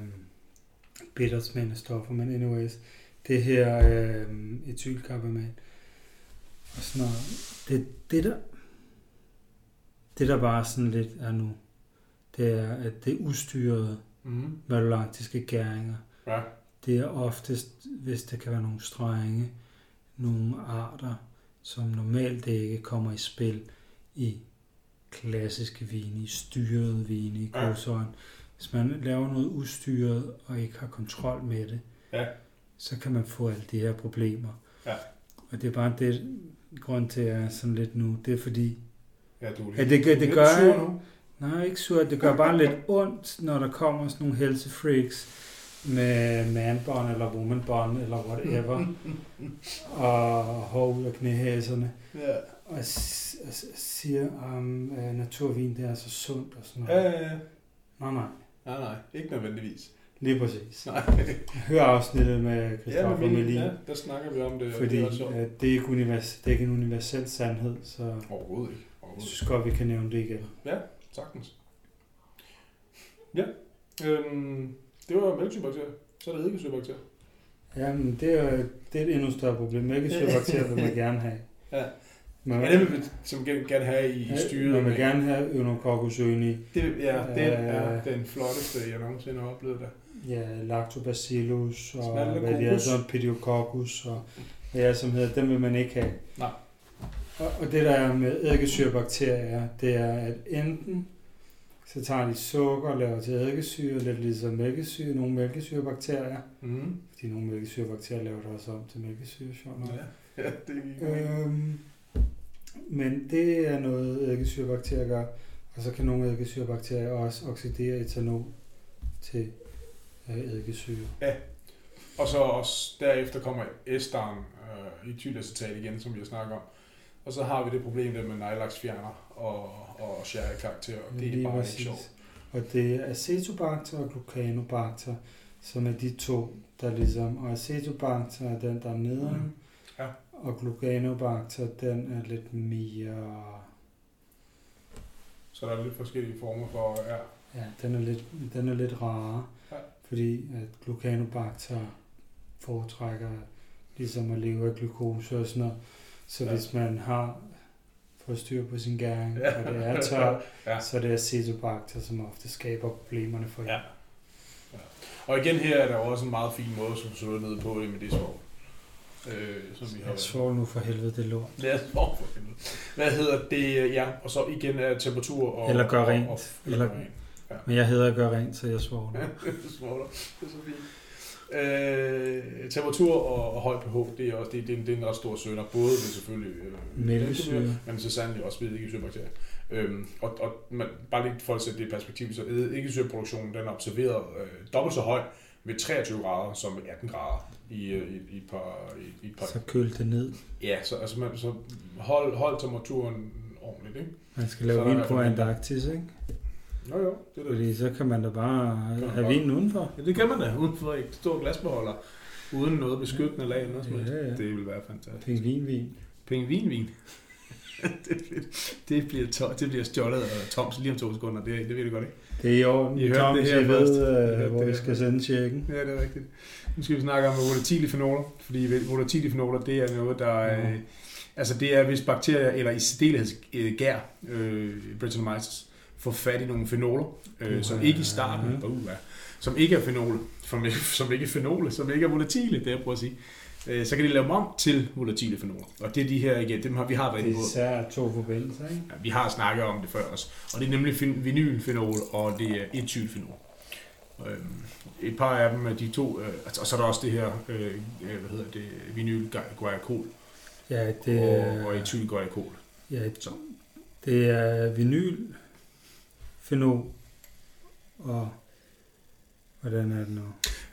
bittersmændende stoffer. Men anyways, det her øh, etylkarbamat og sådan noget. Det, det der... Det der bare sådan lidt er nu, det er, at det ustyret
Mm.
malolaktiske gæringer.
Ja.
Det er oftest, hvis der kan være nogle strenge, nogle arter, som normalt ikke kommer i spil i klassiske vine, i styrede vine, i
Ja.
godsøjen. Hvis man laver noget ustyret og ikke har kontrol med det,
Ja.
så kan man få alle de her problemer.
Ja.
Og det er bare det, grund til, at jeg er sådan lidt nu. Det er fordi,
Ja, du er
Ja, det det
lidt
gør
sur
jeg.
nu.
Nej, ikke surt. Det gør bare lidt ondt, når der kommer sådan nogle helsefreaks med manbånd eller womanbånd eller whatever, og hår ud af knæhæserne,
Ja.
og s- og s- siger, om um, naturvin det er så sundt og sådan
Ja,
noget.
ja, ja.
Nej, nej.
Nej, nej, ikke nødvendigvis.
Lige præcis.
Nej.
Hør afsnittet med
Ja,
Christoffer
men,
Melin,
ja, der snakker vi om det,
fordi
det er sjovt.
uh, det, er ikke univers, det er ikke en universel sandhed, så
Overhovedet ikke.
Jeg synes godt, vi kan nævne det igen.
ikke. Sagtens. Ja. Øhm, det var mælkesyrebakterier. Så er der eddikesyrebakterier.
Jamen, det er, det er et endnu større problem. Mælkesyrebakterier vil man gerne have.
Ja.
Man,
Ja, det vil vi som gerne have i i styret.
man vil
med-
gerne have Eunococcus øni,
Det, ja, den er
Øh.
den flotteste, jeg nogensinde har oplevet der.
ja, Lactobacillus og hvad det er, sådan Pediococcus og hvad det er, som hedder, dem vil man ikke have.
Nej.
Og, og det der er med eddikesyrebakterier, det er, at enten så tager de sukker og laver til eddikesyre, lidt ligesom mælkesyre, nogle mælkesyrebakterier,
Mm.
fordi nogle mælkesyrebakterier laver det også om til mælkesyre, sjovt nok.
Ja. ja, det er
Øhm, men det er noget eddikesyrebakterier gør, og så kan nogle eddikesyrebakterier også oxidere etanol til øh, eddikesyre.
Og så også derefter kommer esteren øh, i tylacetat igen, som vi har snakket om. Og så har vi det problem der med nejlaksfjerner og, og sherry-karakter, og det er
Lige
bare
præcis.
ikke sjovt.
Og det er acetobacter og glucanobacter, som er de to, der ligesom, og acetobacter er den, der er nederen,
Mhm. Ja.
og glucanobacter, den er lidt mere,
Så der er lidt forskellige former for, ja,
ja, den er lidt, den er lidt rarere,
Ja.
fordi at glucanobacter foretrækker ligesom at leve af glukose og sådan noget. Så
Ja.
ja. hvis man har fået styr på sin gæring,
Ja.
og det er tørt,
Ja.
så er det acetobacter, som ofte skaber problemerne for jer.
Ja. ja. Og igen her er der også en meget fin måde, som du så ned på det med det svovl. Øh, som vi har
Jeg nu for helvede, det er lort.
Det er svovl for helvede. Hvad hedder det? Ja, og så igen er temperatur og...
Eller gør
og-
rent.
Og,
Eller-
eller gør rent.
Men jeg hedder at gøre rent, så jeg svor nu.
det svovler. Det er så fint. Øh, temperatur og, og høj pH, det er, også, det, det, er en, det er en ret stor sønder, både ved selvfølgelig øh,
Mælkesyre.
men så sandelig også ved eddikesyrebakterier. Øhm, og, og man, bare lige for at sætte det i perspektiv, så eddikesyreproduktionen den er observeret øh, dobbelt så høj ved 23 grader som ved 18 grader i, øh, i, i, et par, i, i et par
Så køl det ned.
Ja, så, altså man, så hold, hold temperaturen ordentligt, ikke?
Man skal
Så
lave
der i
vin
hvert
på Antarktis, ikke?
Jo, jo, det er.
Fordi så kan man da bare
man
have
godt.
vin udenfor.
Ja, det kan man da, uden for et stort glasbeholder, uden noget beskyttende lag eller noget.
Ja, ja.
Det vil være fantastisk.
Pingvinvin.
Pingvinvin. det, bliver, det, bliver, to, det bliver stjålet af Toms lige om to sekunder, det, det ved du godt, ikke?
Det er i orden.
I hørte
Tom,
det her
ved, øh, hvor vi skal sende tjekken.
Ja, det er rigtigt. Nu skal vi snakke om volatile fenoler, fordi volatile fenoler, det er noget, der er,
Mhm.
altså det er, hvis bakterier, eller i særdeleshed øh, gær, øh, Brettanomyces, får fat i nogle fenoler, øh, som ikke i starten,
Mhm.
uh, som ikke er fenole, som, ikke- som ikke er fenole, som ikke er volatile, det jeg prøver at sige, øh, så kan de lave dem om til volatile fenoler. Og det er de her, igen, dem har vi har været
Det
inde
er
på.
især to forbindelser, ikke?
Ja, vi har snakket om det før også. Og det er nemlig vinylfenol, og det er etylfenol. Øhm, et par af dem er de to, øh, og så er der også det her, øh, hvad hedder det, vinylguajacol
Ja, det
og,
er,
og etylguajacol.
ja,
Så.
det er vinyl, fenol og hvordan er det nu?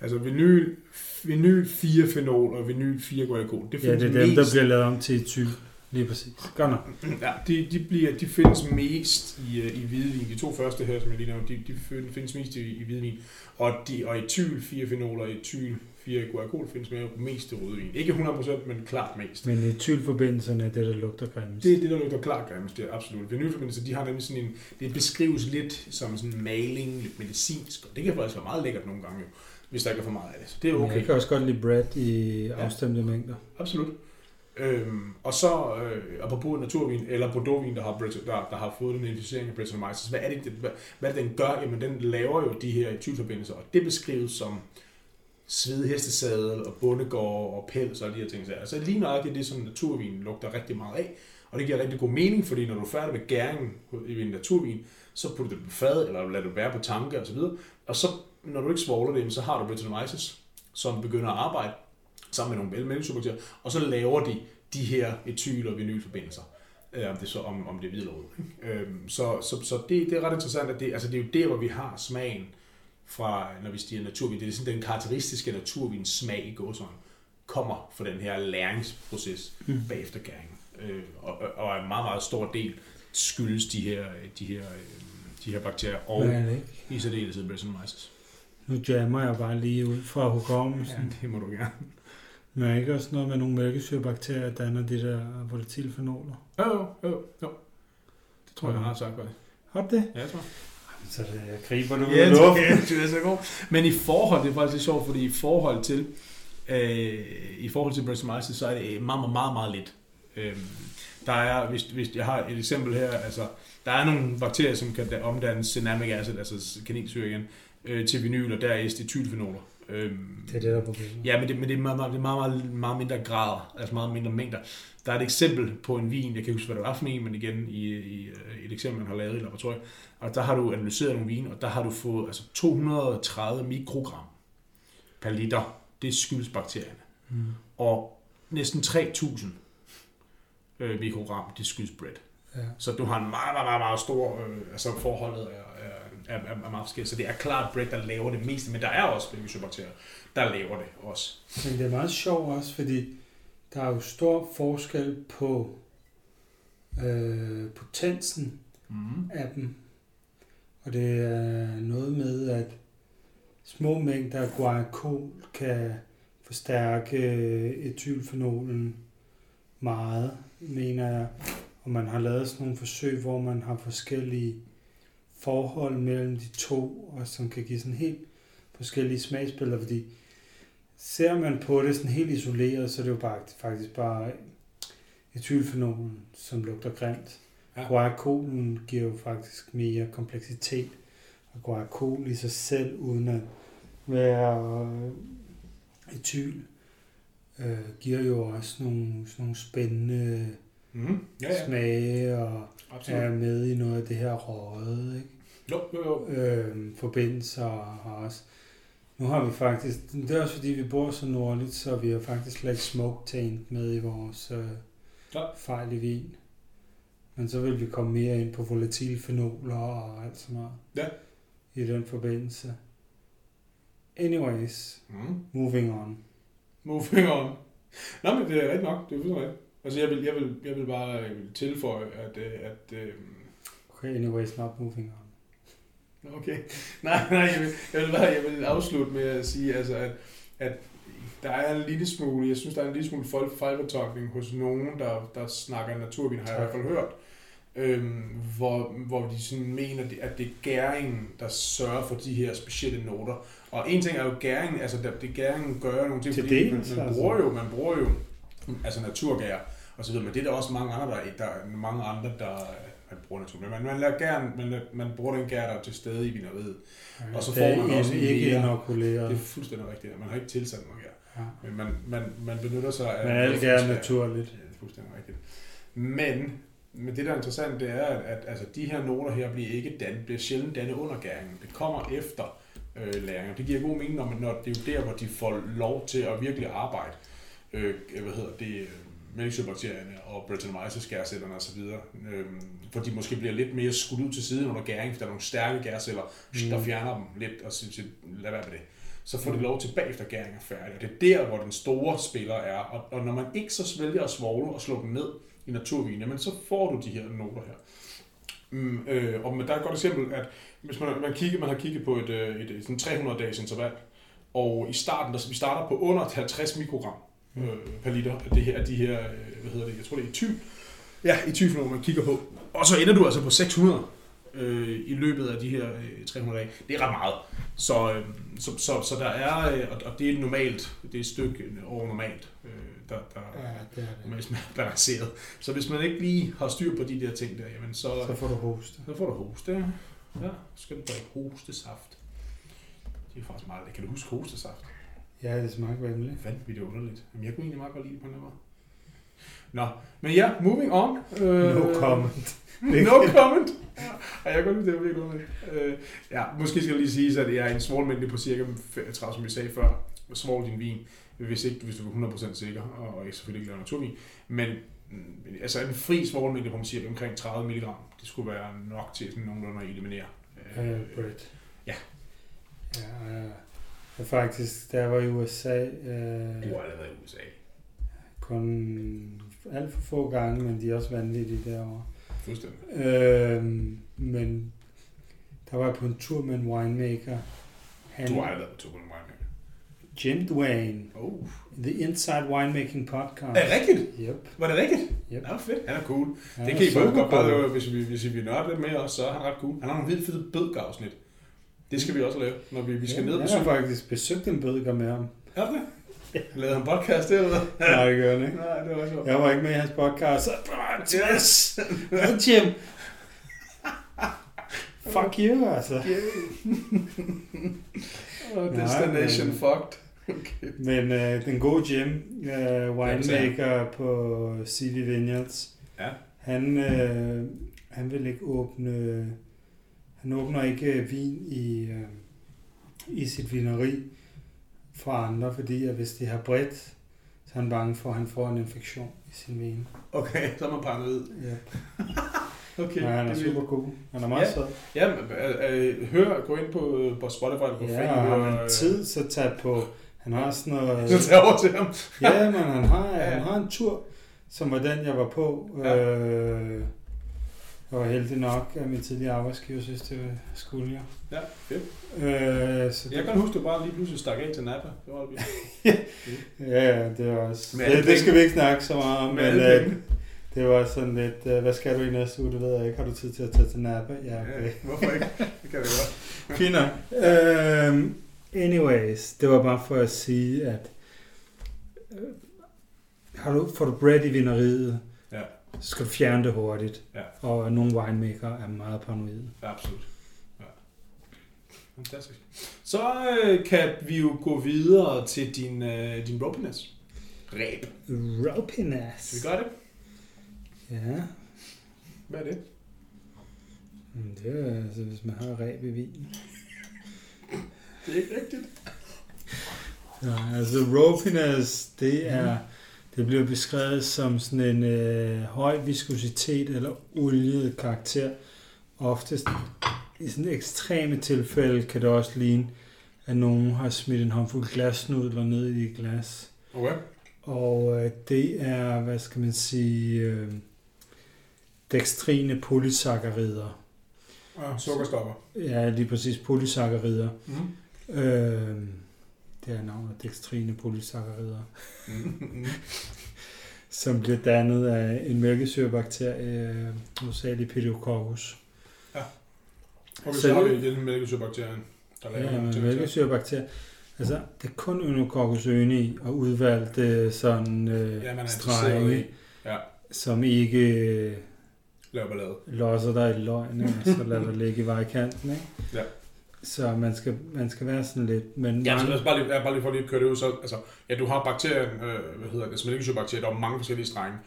Altså vinyl, vinyl 4-fenol og vinyl 4-guajacol. Det
Ja, det er dem, der
mest,
bliver lavet om til etyl. Lige præcis. Godt nok.
Ja, de, de, bliver, de findes mest i, øh, i hvidvin. De to første her, som jeg lige nævnte, de, de findes mest i, i hvidvin. Og, de, og etyl 4-fenol og etyl 4-guajacol findes mere mest i rødvin. Ikke 100%, men klart mest.
Men etylforbindelserne er det, der lugter grimmest.
Det er det, der lugter klart grimmest, det er absolut. Vinylforbindelser, de har nemlig sådan en, det beskrives lidt som sådan en maling, lidt medicinsk, og det kan faktisk være meget lækkert nogle gange, jo, hvis der ikke er for meget af det. Så det er
Men
okay.
Jeg kan også godt lide bread i afstemte mængder.
Absolut. Øhm, og så, øh, apropos naturvin, eller Bordeauxvin, der har, der, der har fået den inficering af Brettanomyces, hvad er det, det hvad, hvad den gør? Jamen, den laver jo de her etylforbindelser, og det beskrives som svedhestesadel og bondegård og pels og de her ting. Så altså lige nøjagtigt det, som naturvin lugter rigtig meget af. Og det giver rigtig god mening, fordi når du er færdig med gæringen i en naturvin, så putter du det på fad, eller lader det være på tanke osv. Og så, når du ikke svogler det, så har du Brettanomyces, som begynder at arbejde sammen med nogle mellemsubakterier, og så laver de de her etyl- og vinylforbindelser. Øh, om det så om, om det er hvid eller rød. så så, så det, det er ret interessant, at det, altså det er jo der, hvor vi har smagen fra, når vi stiger naturvin. Det er sådan den karakteristiske naturvins smag i gåsøjne kommer fra den her læringsproces
Mm.
bagefter gæringen. Øh, og, og- en meget, meget stor del skyldes de her, de her, øh, de her bakterier, og i særdeleshed Brettanomyces.
Nu jammer jeg bare lige ud fra
Ja,
hukommelsen.
det må du gerne.
Men er ikke også noget med nogle mælkesyrebakterier, der danner de der volatilfenoler?
Jo, jo, jo, jo. Det tror jeg, jeg har sagt godt.
Har det?
Ja, jeg tror.
Så det, jeg griber du
Ja,
med
det er, det er så godt. Men i forhold, det er faktisk sjovt, fordi i forhold til, øh, i forhold til Brettanomyces, så er det meget, meget, meget, meget lidt. Øh, der er, hvis, hvis jeg har et eksempel her, altså, der er nogle bakterier, som kan da- omdanne cinnamic acid, altså kanelsyre igen, øh, til vinyl, og der er estylfenoler. Øh,
Det er det, der er problemet.
Ja, men det, men det er meget, meget, meget, meget, meget mindre grader, altså meget mindre mængder. Der er et eksempel på en vin, jeg kan ikke huske, hvad det var for en, men igen i, i øh, et eksempel, man har lavet i laboratoriet, og der har du analyseret nogle vin, og der har du fået altså 230 mikrogram per liter. Det skyldes bakterierne.
Mm.
Og næsten 3000 øh, mikrogram, det skyldes bread.
Ja.
Så du har en meget, meget, meget, meget stor, øh, altså forholdet er, er, er, er, er meget forskelligt. Så det er klart bread, der laver det meste, men der er også bakterier, der laver det også.
Men det er meget sjovt også, fordi der er jo stor forskel på øh, potensen
Mm.
af dem. Og det er noget med, at små mængder af guajacol kan forstærke etylfenolen meget, mener jeg. Og man har lavet sådan nogle forsøg, hvor man har forskellige forhold mellem de to, og som kan give sådan helt forskellige smagsbilleder, fordi ser man på det sådan helt isoleret, så er det jo bare, faktisk bare etylfenolen, som lugter grimt.
Ja.
Guajacolen giver jo faktisk mere kompleksitet, og guajacol i sig selv, uden at være øh, etyl, øh, giver jo også nogle, sådan nogle spændende
Mm. Ja, ja,
smage, og
absolut.
er med i noget af det her røde, ikke?
Jo, jo, jo.
øh, forbindelser har også. Nu har vi faktisk, det er også fordi vi bor så nordligt, så vi har faktisk lagt smoke taint med i vores øh,
Ja.
fejl i vin. Men så vil vi komme mere ind på volatile fenoler og alt sådan noget.
Ja.
I den forbindelse. Anyways,
Mm.
moving on.
Moving on. Nå, men det er rigtigt nok. Det er fuldstændig rigtigt. Altså, jeg vil, jeg vil, jeg vil bare vil tilføje, at, øh, at øh,
Okay, anyways, not moving on.
Okay. Nej, nej, jeg vil, jeg vil, bare, jeg vil afslutte med at sige, altså, at, at der er en lille smule, jeg synes, der er en lille smule folk- fejlfortolkning hos nogen, der, der snakker naturvin, har jeg i hvert fald hørt. Øhm, hvor, hvor de sådan mener, at det er gæringen, der sørger for de her specielle noter. Og en ting er jo gæringen, altså det, det gæringen gør nogle ting,
Til
fordi man,
dels,
man,
altså.
bruger jo, man bruger jo altså naturgær og så videre, men det er der også mange andre, der, der er mange andre, der man bruger natur. Men man, man, lader gæren, man, lader, man bruger den gær, der er til stede i vineriet. Og så får man også
ikke
mere-
inokuleret.
Det er fuldstændig rigtigt. Man har ikke tilsat noget gær.
Ja.
Men man, man, man benytter sig af...
Men alt er naturligt.
Ja, det er fuldstændig rigtigt. Men, men det, der er interessant, det er, at, at altså, de her noter her bliver ikke dannet, bliver sjældent dannet under gæringen. Det kommer efter øh, læring. Det giver god mening, når, man, når det er jo der, hvor de får lov til at virkelig arbejde. Øh, hvad hedder det? Mælkesøbakterierne og Brettanomyces gærcellerne osv. Øh, for de måske bliver lidt mere skudt ud til siden under gæring, for der er nogle stærke gærceller, mm. der fjerner dem lidt og siger, siger, lad være med det så får de lov til bagefter gæringen er færdig. Og det er der, hvor den store spiller er. Og, og når man ikke så vælger at svogle og slå den ned i naturvin, jamen så får du de her noter her. Mm, øh, og men der er et godt eksempel, at hvis man, man, kigger, man har kigget på et, øh, et, et sådan 300 dages interval, og i starten, der, vi starter på under 50 mikrogram øh, per liter af, det her, af de her, øh, hvad hedder det, jeg tror det er etyl, ja, etyfenol, man kigger på. Og så ender du altså på 600 øh, i løbet af de her øh, 300 dage. Det er ret meget. Så, øh, så, så, så der er, øh, og, det er normalt, det er et stykke over normalt, øh, der, der
Ja, det er det.
normalt smager balanceret. Så hvis man ikke lige har styr på de der ting der, jamen så,
Så får du hoste.
så får du hoste. Ja, Ja, så skal du drikke hostesaft. Det er faktisk meget. Kan du huske hostesaft?
Ja, det smager.
Vanvittigt underligt. Jamen, jeg kunne egentlig meget godt lide det på den måde. Nå, men ja, moving on. Øh,
No comment.
no comment. Ja, jeg lide det, virkelig underligt. Øh, ja, måske skal jeg lige sige, at jeg er en svovlmængde på cirka 35, som vi sagde før. Svovl din vin, hvis ikke hvis du er 100% sikker, og ikke selvfølgelig ikke laver naturvin. Men mm, altså en fri svovlmængde på siger omkring 30 mg, det skulle være nok til sådan nogenlunde at eliminere.
Øh, Brett.
Ja.
Ja, øh, og faktisk, da jeg var i USA, øh,
Du har allerede været i USA.
kun alt for få gange, men de er også vanvittige derovre.
Fuldstændig.
Øh, men der var jeg på en tur med en winemaker. Han,
Du har aldrig været på tur med mig.
Jim Dwayne,
Oh.
The Inside Winemaking Podcast.
Er det rigtigt?
Yep.
Var det rigtigt?
Yep.
Nå, fedt. Han er cool.
Han
det
er
kan I
super
godt bare hvis vi, hvis vi nørder lidt med os, så er han ret cool. Han har nogle vildt fede bødgavsnit. Det skal vi også lave, når vi, vi skal ned og
Jeg har faktisk besøgt en bødker med ham.
Er det? Lavede han podcast der, eller hvad?
Nej, det gør han ikke.
Nej, det var også
Jeg var ikke med i hans podcast. Yes. Hvad, Jim? Fuck you, altså.
Oh, destination
men-
fucked. Okay.
Men øh, den gode Jim, øh, winemaker på City Vineyards,
Ja.
han, øh, han vil ikke åbne, han åbner ikke vin i, øh, i sit vineri for andre, fordi at hvis det har bredt, så er han bange for, at han får en infektion i sin vin.
Okay, så er man paranoid.
Yep.
Okay.
Ja, han er super cool. Han er meget
Ja.
sød.
Ja, øh, øh, hør, gå ind på, øh, på Spotify eller på
Ja,
Facebook.
og har man tid, så tag på... Han har sådan noget...
Så tag over til ham.
Ja, men han har,
Ja.
han har en tur, som var den, jeg var på.
Ja.
Øh, jeg var heldig nok, at min tidligere arbejdsgiver synes, det skulle jeg.
Ja, fedt.
Øh, så det,
Jeg kan huske, du bare lige pludselig stak af til Napa. Det var
ja, ja, det er også...
Med
Det, det skal vi ikke snakke så meget om, men øh, det var sådan lidt, øh, hvad skal du i næste uge, det ved jeg ikke. Har du tid til at tage til Napa? Ja, okay.
Ja, hvorfor ikke? Det kan det godt.
Fint nok. Øhm, anyways, det var bare for at sige, at øh, har du, får du bread i vineriet. Så skal du fjerne det hurtigt.
Ja.
Og nogle winemaker er meget paranoide.
Ja, absolut. Ja. Fantastisk. Så øh, kan vi jo gå videre til din, øh, din ropiness. Ræb.
Ropiness.
Skal vi gøre det?
Ja,
Hvad er det?
det er altså, hvis man har ræb i vinen.
Det er ikke rigtigt.
Ja, altså ropiness, det er, det bliver beskrevet som sådan en øh, høj viskositet eller oliet karakter. Oftest i sådan ekstreme tilfælde kan det også ligne, at nogen har smidt en håndfuld glasnudler ned i et glas.
Okay.
Og øh, det er, hvad skal man sige, øh, dextrine polysakkarider.
Og sukkerstopper.
Ja, lige præcis polysakkarider.
Mm.
Øh, det er navnet dextrine polysaccarider,
Mm.
som bliver dannet af en mælkesyrebakterie, øh, hovedsageligt Pediococcus.
Okay,
Så
så har
det-
vi den mælkesyrebakterien, der laver
Ja, men
ting.
mælkesyrebakterier. Altså, det er kun Eunococcus øni og udvalgte sådan øh,
Ja, er
strenge,
i. Ja,
som ikke øh,
laver ballade.
losser dig i løgn, og så lader dig ligge i vejkanten. Ikke?
Ja.
Så man skal, man skal være sådan lidt... Men
Ja,
mange-
os bare lige, ja, bare lige for lige at køre det ud. Så, altså, ja, du har bakterien, øh, hvad hedder det, smeltesyrebakterier, der er mange forskellige strenge.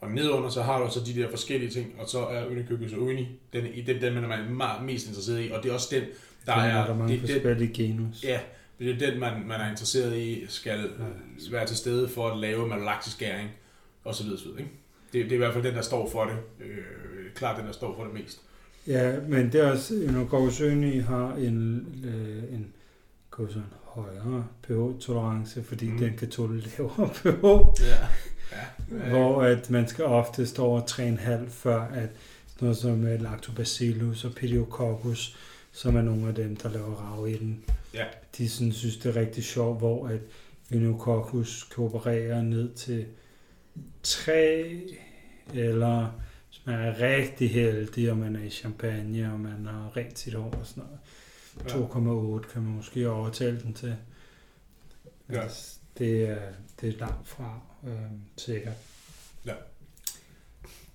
Og nedunder, så har du så de der forskellige ting, og så er Unicocus uni, den, den, den man er meget mest interesseret i, og det er også den, der
der
er,
er der mange
det,
forskellige genus.
ja, det er den, man, man er interesseret i, skal være til stede for at lave malolaktisk gæring, og så videre, så videre, ikke? Det, det er i hvert fald den, der står for det. Øh, klart den, der står for det mest.
Ja, men det er også, Eunococcus øni har en, øh, en gå sådan, højere pH-tolerance, fordi
Mm.
den kan tåle lavere pH.
Ja. ja.
hvor at man skal ofte stå over 3,5 før at noget som øh, lactobacillus og pediococcus, som er nogle af dem, der laver rav i den.
Ja.
De sådan, synes, det er rigtig sjovt, hvor at Pneumococcus kan operere ned til 3, eller man er rigtig heldig, og man er i champagne, og man har rent sit hår og sådan noget. 2,8 kan man måske overtale den til.
Ja.
det, er, det er langt fra øh, sikkert.
Ja.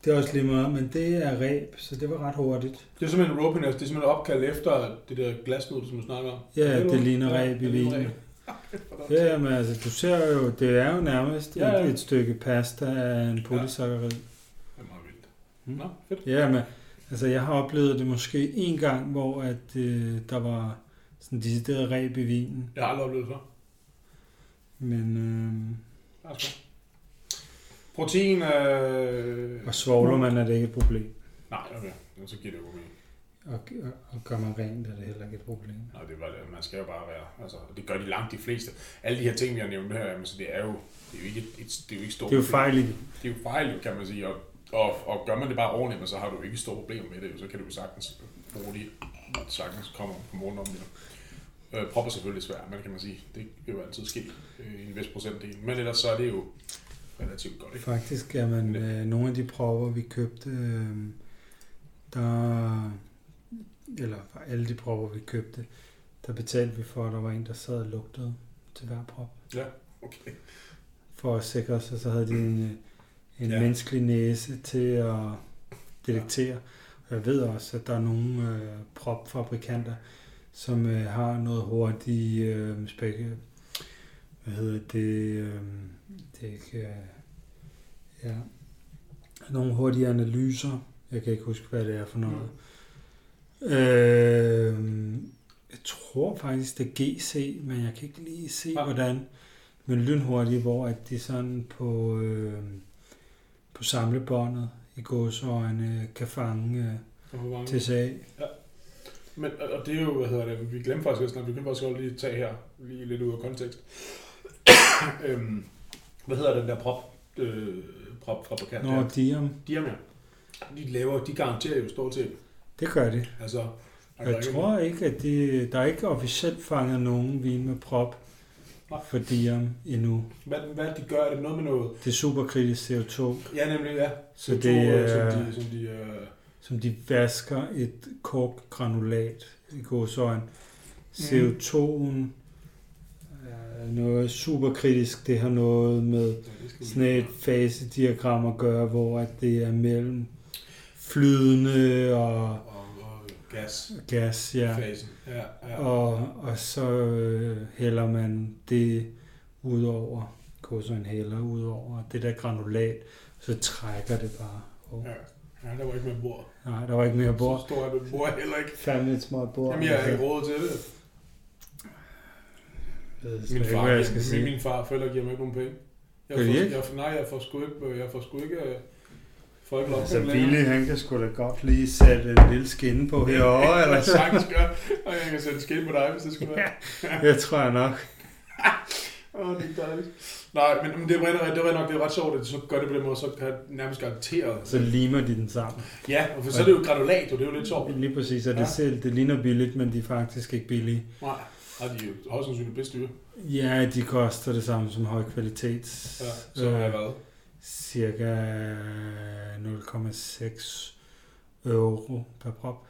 Det er også lige meget, men det er ræb, så det var ret hurtigt.
Det er simpelthen ropiness, det er simpelthen opkaldt efter det der glasnud, som du snakker om.
Ja,
Er
det
nu?
ligner
Ja,
ræb i
det
vinen. Ja, men altså, du ser jo, det er jo nærmest
Ja, ja.
et, et stykke pasta af en polysaccharid.
Det vildt.
Mm.
Nå, fedt.
Ja, men altså, jeg har oplevet det måske en gang, hvor at, øh, der var sådan decideret ræb i vinen.
Jeg har aldrig oplevet det før.
Men, øh,
sgu. Protein øh...
og svogler man, er det ikke et problem.
Nej, okay. Så giver det jo mening.
Og, og, og gør man rent, er det heller ikke et problem.
Nej, det var det. Man skal jo bare være... Altså, det gør de langt de fleste. Alle de her ting, vi har nævnt her, så det er jo, det er jo ikke, et, et, det er jo ikke stort
Det er jo fejl det.
Er jo fejl, kan man sige. Og, og, og gør man det bare ordentligt, så har du ikke store problemer med det. Så kan du jo sagtens bruge de sagtens komme på morgen om det. Øh, prop er selvfølgelig svært, men kan man sige, det vil jo altid ske øh, i en vis procentdel. Men ellers så er det jo relativt godt, ikke?
Faktisk er man øh, nogle af de prøver, vi købte, øh, der, eller for alle de prøver, vi købte, der betalte vi for, at der var en, der sad og lugtede til hver prop.
Okay.
For at sikre os, at så havde de en, øh, en
Ja.
ja. menneskelig næse til at detektere. Og jeg ved også, at der er nogle øh, propfabrikanter, som øh, har noget hurtigt øh, spæk, hvad hedder det, øh, det er ikke, øh, ja, nogle hurtige analyser. Jeg kan ikke huske, hvad det er for noget. Øh, jeg tror faktisk, det er GC, men jeg kan ikke lige se,
Ja.
hvordan. Men lynhurtigt, hvor at de sådan på, øh, på samlebåndet i gåsøjne kan fange øh,
hvor mange-
TSA.
Men, og det er jo, hvad hedder det, vi glemte faktisk at snakke, vi kan faktisk godt lige tage her, lige lidt ud af kontekst. øhm, hvad hedder den der prop, øh, prop fabrikant?
Nå,
her?
Diam,
Diam, ja. De laver, de garanterer jo stort set.
det gør de.
Altså,
Jeg tror ikke, at de, der er ikke officielt fanget nogen vin med prop
Nej.
for Diam endnu.
Hvad, hvad de gør, er det noget med noget?
Det er superkritisk CO2,
Ja, nemlig, ja.
så
CO2,
det er,
Som de, som de, øh,
som de vasker et korkgranulat i gåsøjne. CO2'en er noget superkritisk. Det har noget med
ja,
sådan et fasediagram at gøre, hvor at det er mellem flydende og
og gas.
gas, ja.
Fasen. Ja, ja.
Og, og så øh, hælder man det ud over, gåsøjne hælder ud over det der granulat, så trækker det bare. Oh.
ja. ja, der var ikke mere bord.
Nej, der var ikke mere bord.
Så stor er det bord heller ikke.
Fandme et småt bord.
Jamen, jeg har ikke råd til det. Min
ikke,
far,
hvad jeg skal
min,
sige.
min far forældre giver mig ikke nogen penge. Jeg får,
ikke?
jeg, nej, jeg får sgu ikke, jeg får sgu ikke, lov
Altså, Ville, han kan sgu da godt lige sætte en lille skinne på herovre, eller
Jeg sagtens gør, og jeg kan sætte skin på dig, hvis det skulle være.
Jeg tror jeg nok.
Åh, det er dejligt. Nej, men, men det, er, det er nok, det er ret sjovt, at de så gør det på den måde, så kan nærmest garanteret.
Så limer de den sammen.
Ja, og for så er det jo granulat, og det er jo lidt sjovt.
Lige præcis, og det,
Ja.
selv, det ligner billigt, men de er faktisk ikke billige.
Nej. Har de jo højst sandsynligt bedst styre.
Ja, de koster det samme som høj kvalitets.
Ja, så har jeg været.
Cirka 0,6 euro per prop.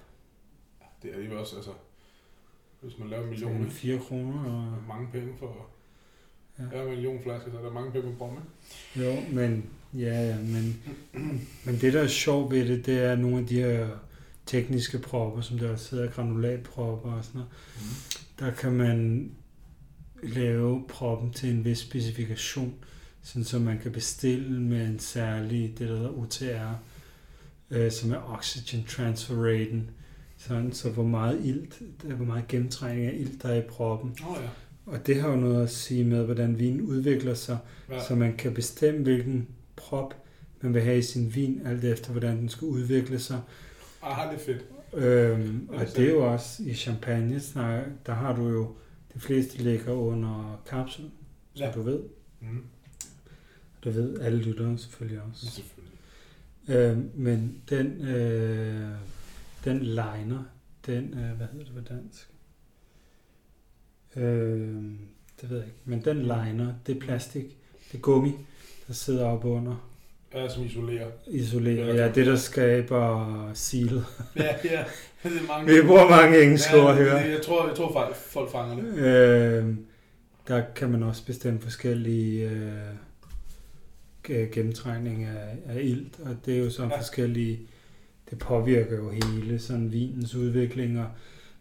Det er alligevel også, altså, hvis man laver en million,
Million,
ikke?
4 kroner. Og,
mange penge for
Ja.
en million flasker, så er der mange penge på bomme.
jo, men, ja, ja, men, men det der er sjovt ved det, det er nogle af de her tekniske propper, som der sidder granulatpropper og sådan noget.
Mm.
Der kan man lave proppen til en vis specifikation, sådan så man kan bestille med en særlig, det der hedder OTR, øh, som er Oxygen Transfer Raten, sådan, så hvor meget ilt, hvor meget gennemtrængning af ilt der er i proppen.
Oh, ja.
Og det har jo noget at sige med, hvordan vinen udvikler sig,
ja.
så man kan bestemme, hvilken prop man vil have i sin vin, alt efter hvordan den skal udvikle sig.
Aha, det er fedt.
Øhm, og det er jo også i champagne, der har du jo, de fleste ligger under kapsel, som
Ja.
du ved.
Mm.
Du ved alle lyttere selvfølgelig også.
Selvfølgelig.
Øhm, men den, øh, den liner, den, øh, hvad hedder det på dansk? Øhm, det ved jeg ikke. Men den liner, det er plastik, det er gummi, der sidder op under,
Ja, som isolerer.
isolerer.
Ja,
det der skaber seal.
Ja, ja. Det er mange.
Vi bruger mange engelske ord
ja,
her.
det- Jeg tror, jeg tror faktisk, folk fanger det.
Øh, der kan man også bestemme forskellige øh, ge- gennemtrængning af, af ilt, og det er jo sådan
Ja.
forskellige, det påvirker jo hele sådan vinens udvikling, og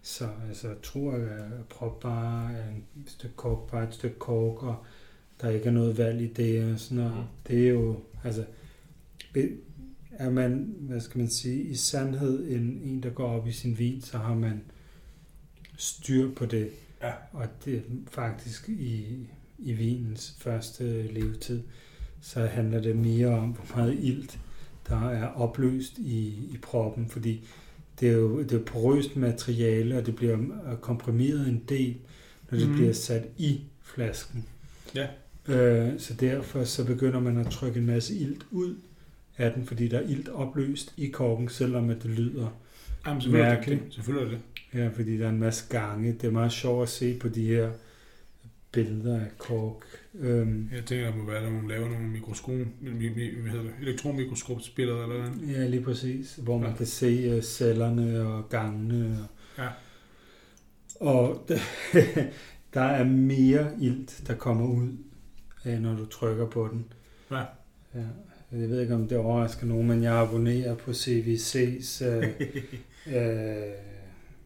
så altså, tror jeg, at propbar er et stykke kork, bare et stykke kork, og der ikke er noget valg i det, og sådan noget.
Mm.
Det er jo, altså, er man, hvad skal man sige, i sandhed en, en, der går op i sin vin, så har man styr på det.
Ja.
Og det er faktisk i, i vinens første levetid, så handler det mere om, hvor meget ilt, der er opløst i, i proppen, fordi det er jo det er porøst materiale, og det bliver øh, komprimeret en del, når det mm. bliver sat i flasken.
Ja.
Øh, så derfor så begynder man at trykke en masse ilt ud af den, fordi der er ilt opløst i korken, selvom at det lyder
Jamen, selvfølgelig er det
Mærkeligt.
det. Selvfølgelig er det.
Ja, fordi der er en masse gange. Det er meget sjovt at se på de her billeder af kork. Øhm,
Jeg tænker, der må være, at man laver nogle mikroskop, mi, mi, hvad hedder det, elektronmikroskopspillere eller noget.
ja, lige præcis. Hvor man
Ja.
kan se uh, cellerne og gangene. Og,
Ja.
og der er mere ilt, der kommer ud, af, når du trykker på den.
Ja.
ja. Jeg ved ikke, om det overrasker nogen, men jeg abonnerer på CVC's øh, øh,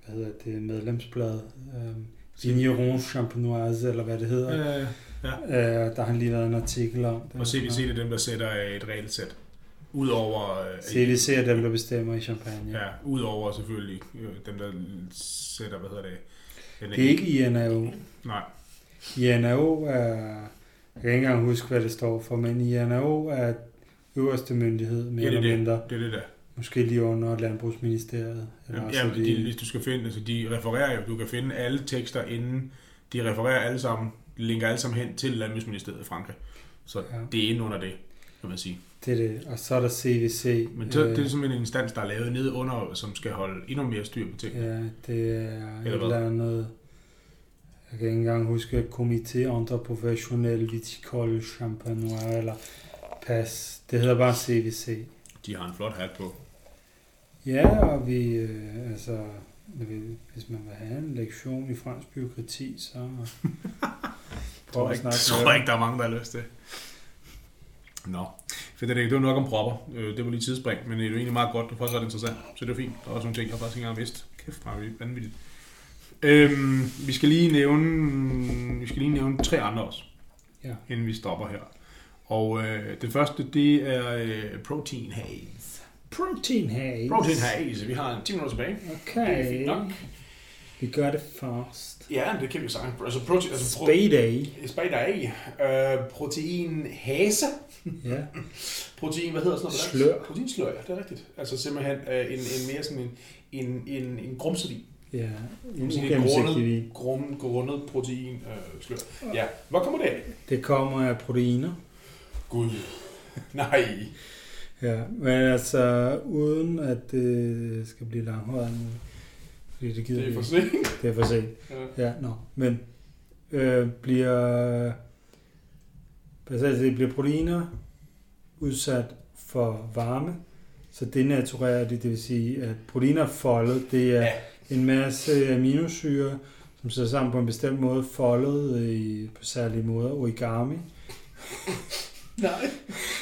hvad hedder det, medlemsblad. Øh, Vigneron Champenoise, eller hvad det hedder.
Øh,
Øh, der har lige været en artikel om det.
og CVC det er dem, der sætter et regelsæt. Udover, øh,
CVC er dem, der bestemmer i champagne.
ja, udover selvfølgelig øh, dem, der sætter, hvad hedder det? Den
Det er ikke INAO.
Nej,
INAO er... Jeg kan ikke engang huske, hvad det står for, men INAO er øverste myndighed, mere
Ja, det er
eller
det.
mindre.
det er det der.
Måske lige under Landbrugsministeriet. Eller
ja,
de-
de, hvis du skal finde, altså de refererer jo, du kan finde alle tekster inden, de refererer alle sammen, de linker alle sammen hen til Landbrugsministeriet i Frankrig. Så
Ja.
det er inde under det, kan man sige.
Det er det. Og så er der CVC.
Men så,
øh,
det er simpelthen en instans, der er lavet nede under, som skal holde endnu mere styr på tingene.
Ja, det er et
hvad?
eller andet... Jeg kan ikke engang huske, Comité Entre Professionnel Viticole Champenois, eller PAS. Det hedder bare CVC.
De har en flot hat på.
Ja, og vi, øh, altså, vi- hvis man vil have en lektion i fransk byråkrati, så prøv
tror,
at
ikke,
snakke
tror jeg ikke, der er mange, der har lyst til. Nå. Fedt, det var nok om propper. Øh, Det var lige tidsspring, men det er jo egentlig meget godt. Det er faktisk ret interessant, så det er fint. Der er også nogle ting, jeg faktisk ikke engang vidst. Kæft, er vi vanvittigt. Øhm, vi skal lige nævne, vi skal lige nævne tre andre også,
Ja.
inden vi stopper her. Og øh, det første, det er øh, Protein Haze.
Protein haze.
Protein Haze. Vi har 10 minutter tilbage. Det er
Okay.
fint nok.
Vi gør det fast.
Ja, det kan vi sige. Altså, protein, altså pro,
Spade day.
Spade af. Øh, protein hase.
Ja.
Protein, hvad hedder sådan noget? på dansk?
Slør.
Proteinslør, ja, det er rigtigt. Altså simpelthen øh, en, en mere sådan en, en, en, en grumsevin.
Ja. En ugennemsigtig.
Grum, grundet protein øh, slør. Ja, hvor kommer det af?
Det kommer af proteiner.
Gud. Nej.
Ja, men altså uden at det skal blive langhåret, fordi det gider
Det er for sent.
Det er for sent.
Ja.
Ja, nå. Men øh, bliver, jeg, det bliver proteiner udsat for varme, så denaturerer de, det vil sige, at proteiner foldet, det er
Ja.
en masse aminosyre, som sidder sammen på en bestemt måde, foldet i, på særlige måder, origami.
Nej,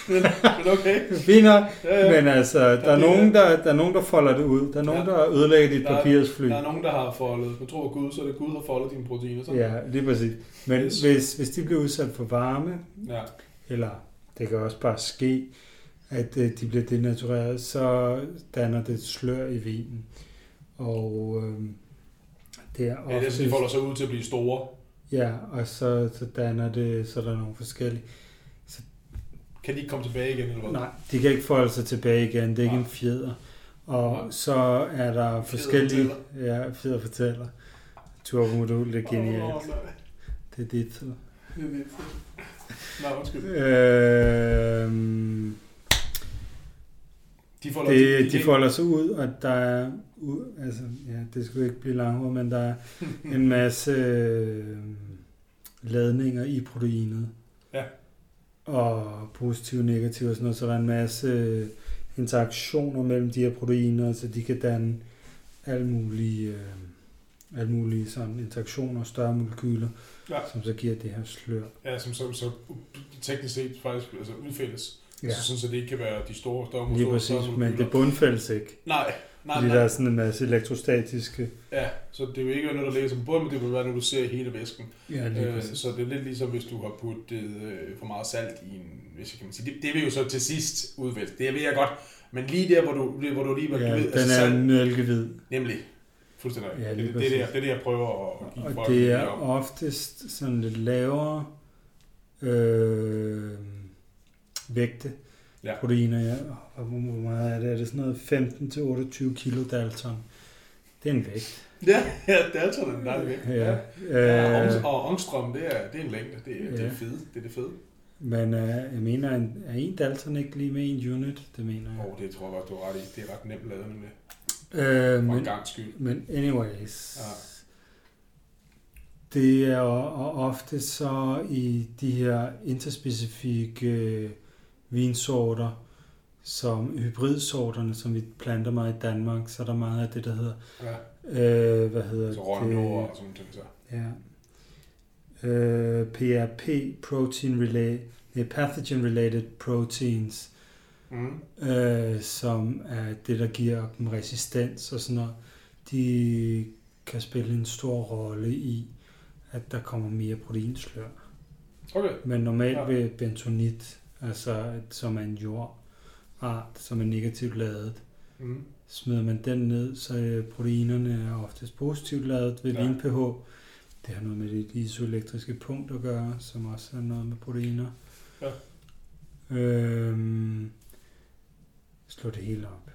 men, men okay.
Fint nok,
Ja, ja.
men altså, der er,
er-
nogen, der, der er nogen, der folder det ud. Der er nogen,
Ja.
der ødelægger dit
er-
papirsfly.
Der er nogen, der har foldet. Man tror Gud, så er det Gud, der foldet dine proteiner. Sådan.
Ja, lige præcis. Men
Yes.
hvis, hvis de bliver udsat for varme,
ja.
eller det kan også bare ske, at øh, de bliver denatureret, så danner det et slør i vinen. Og øh, det er
Ja, det er, så de
ofte,
folder sig ud til at blive store.
ja, og så, så danner det, så er der nogle forskellige.
Kan de ikke komme tilbage igen, eller hvad?
Nej, de kan ikke folde sig tilbage igen, det er ikke
Nej.
en fjeder. Og
Nej.
så er der forskellige... Ja, fjeder fortæller. Turbo-modul, det er genialt.
Åh, nej.
Det er dit.
er. Nå, undskyld.
Øhm,
De folder,
Det, de folder sig ud, og der er, altså, ja, det skulle ikke blive langt men der er en masse øh, ladninger i proteinet.
Ja.
Og positive og negative og sådan noget, så der er en masse øh, interaktioner mellem de her proteiner, så de kan danne alle mulige, øh, alle mulige sådan interaktioner, større molekyler,
Ja.
som så giver det her slør.
Ja, som så, så teknisk set faktisk altså udfælles.
Ja.
Så sådan, så det ikke kan være de store, større,
lige
store,
præcis,
større
men det bundfældes ikke,
Nej, nej,
fordi
nej.
der er sådan en masse elektrostatiske
Ja, så det er jo ikke noget, der ligger som bund, men det vil være, når du ser hele væsken.
Ja, lige
Øh, så det er lidt ligesom, hvis du har puttet øh, for meget salt i en, hvis jeg kan sige. Det, det vil jo så til sidst udvælge. Det ved jeg godt. Men lige der, hvor du, hvor du lige
Ja,
du ved,
den
altså,
er
salt,
mælkehvid,
nemlig. Fuldstændig.
Ja,
Ja,
lige
det, det, det, er det, det, er det, jeg prøver at give
og
folk
det er
om.
oftest sådan lidt lavere øh, vægte
Ja.
proteiner. Ja. Hvor, hvor meget er det? Er det sådan noget 15-28 kilo dalton? Det er en vægt.
Ja, ja, det er en dejlig vægt.
Ja.
Ja,
Øh,
og, Ångstrøm, det er, det er en længde. Det, er, det
Ja.
er fede. Det er det fede.
men øh, jeg mener, en, er en dalton ikke lige med en unit? Det mener jeg.
Åh, oh, det tror jeg godt, du har ret i. Det er ret nemt lavet.
Øh,
For en
men,
gang skyld.
men anyways.
Ja.
Det er og ofte så i de her interspecifikke øh, vinsorter, som hybridsorterne, som vi planter meget i Danmark, så er der meget af det, der hedder,
Ja,
øh, hvad hedder
så røgner og sådan ting så.
Ja. Øh, PRP, protein related, nej, pathogen related proteins,
Mm.
øh, som er det, der giver dem resistens og sådan noget, de kan spille en stor rolle i, at der kommer mere proteinslør.
Okay.
Men normalt
Ja.
ved bentonit, altså som er en jordart, som er negativt ladet,
Mm.
smider man den ned, så er proteinerne er oftest positivt ladet ved
Ja.
ja. pH. Det har noget med det isoelektriske punkt at gøre, som også har noget med proteiner.
Ja.
Øhm, slå det hele op.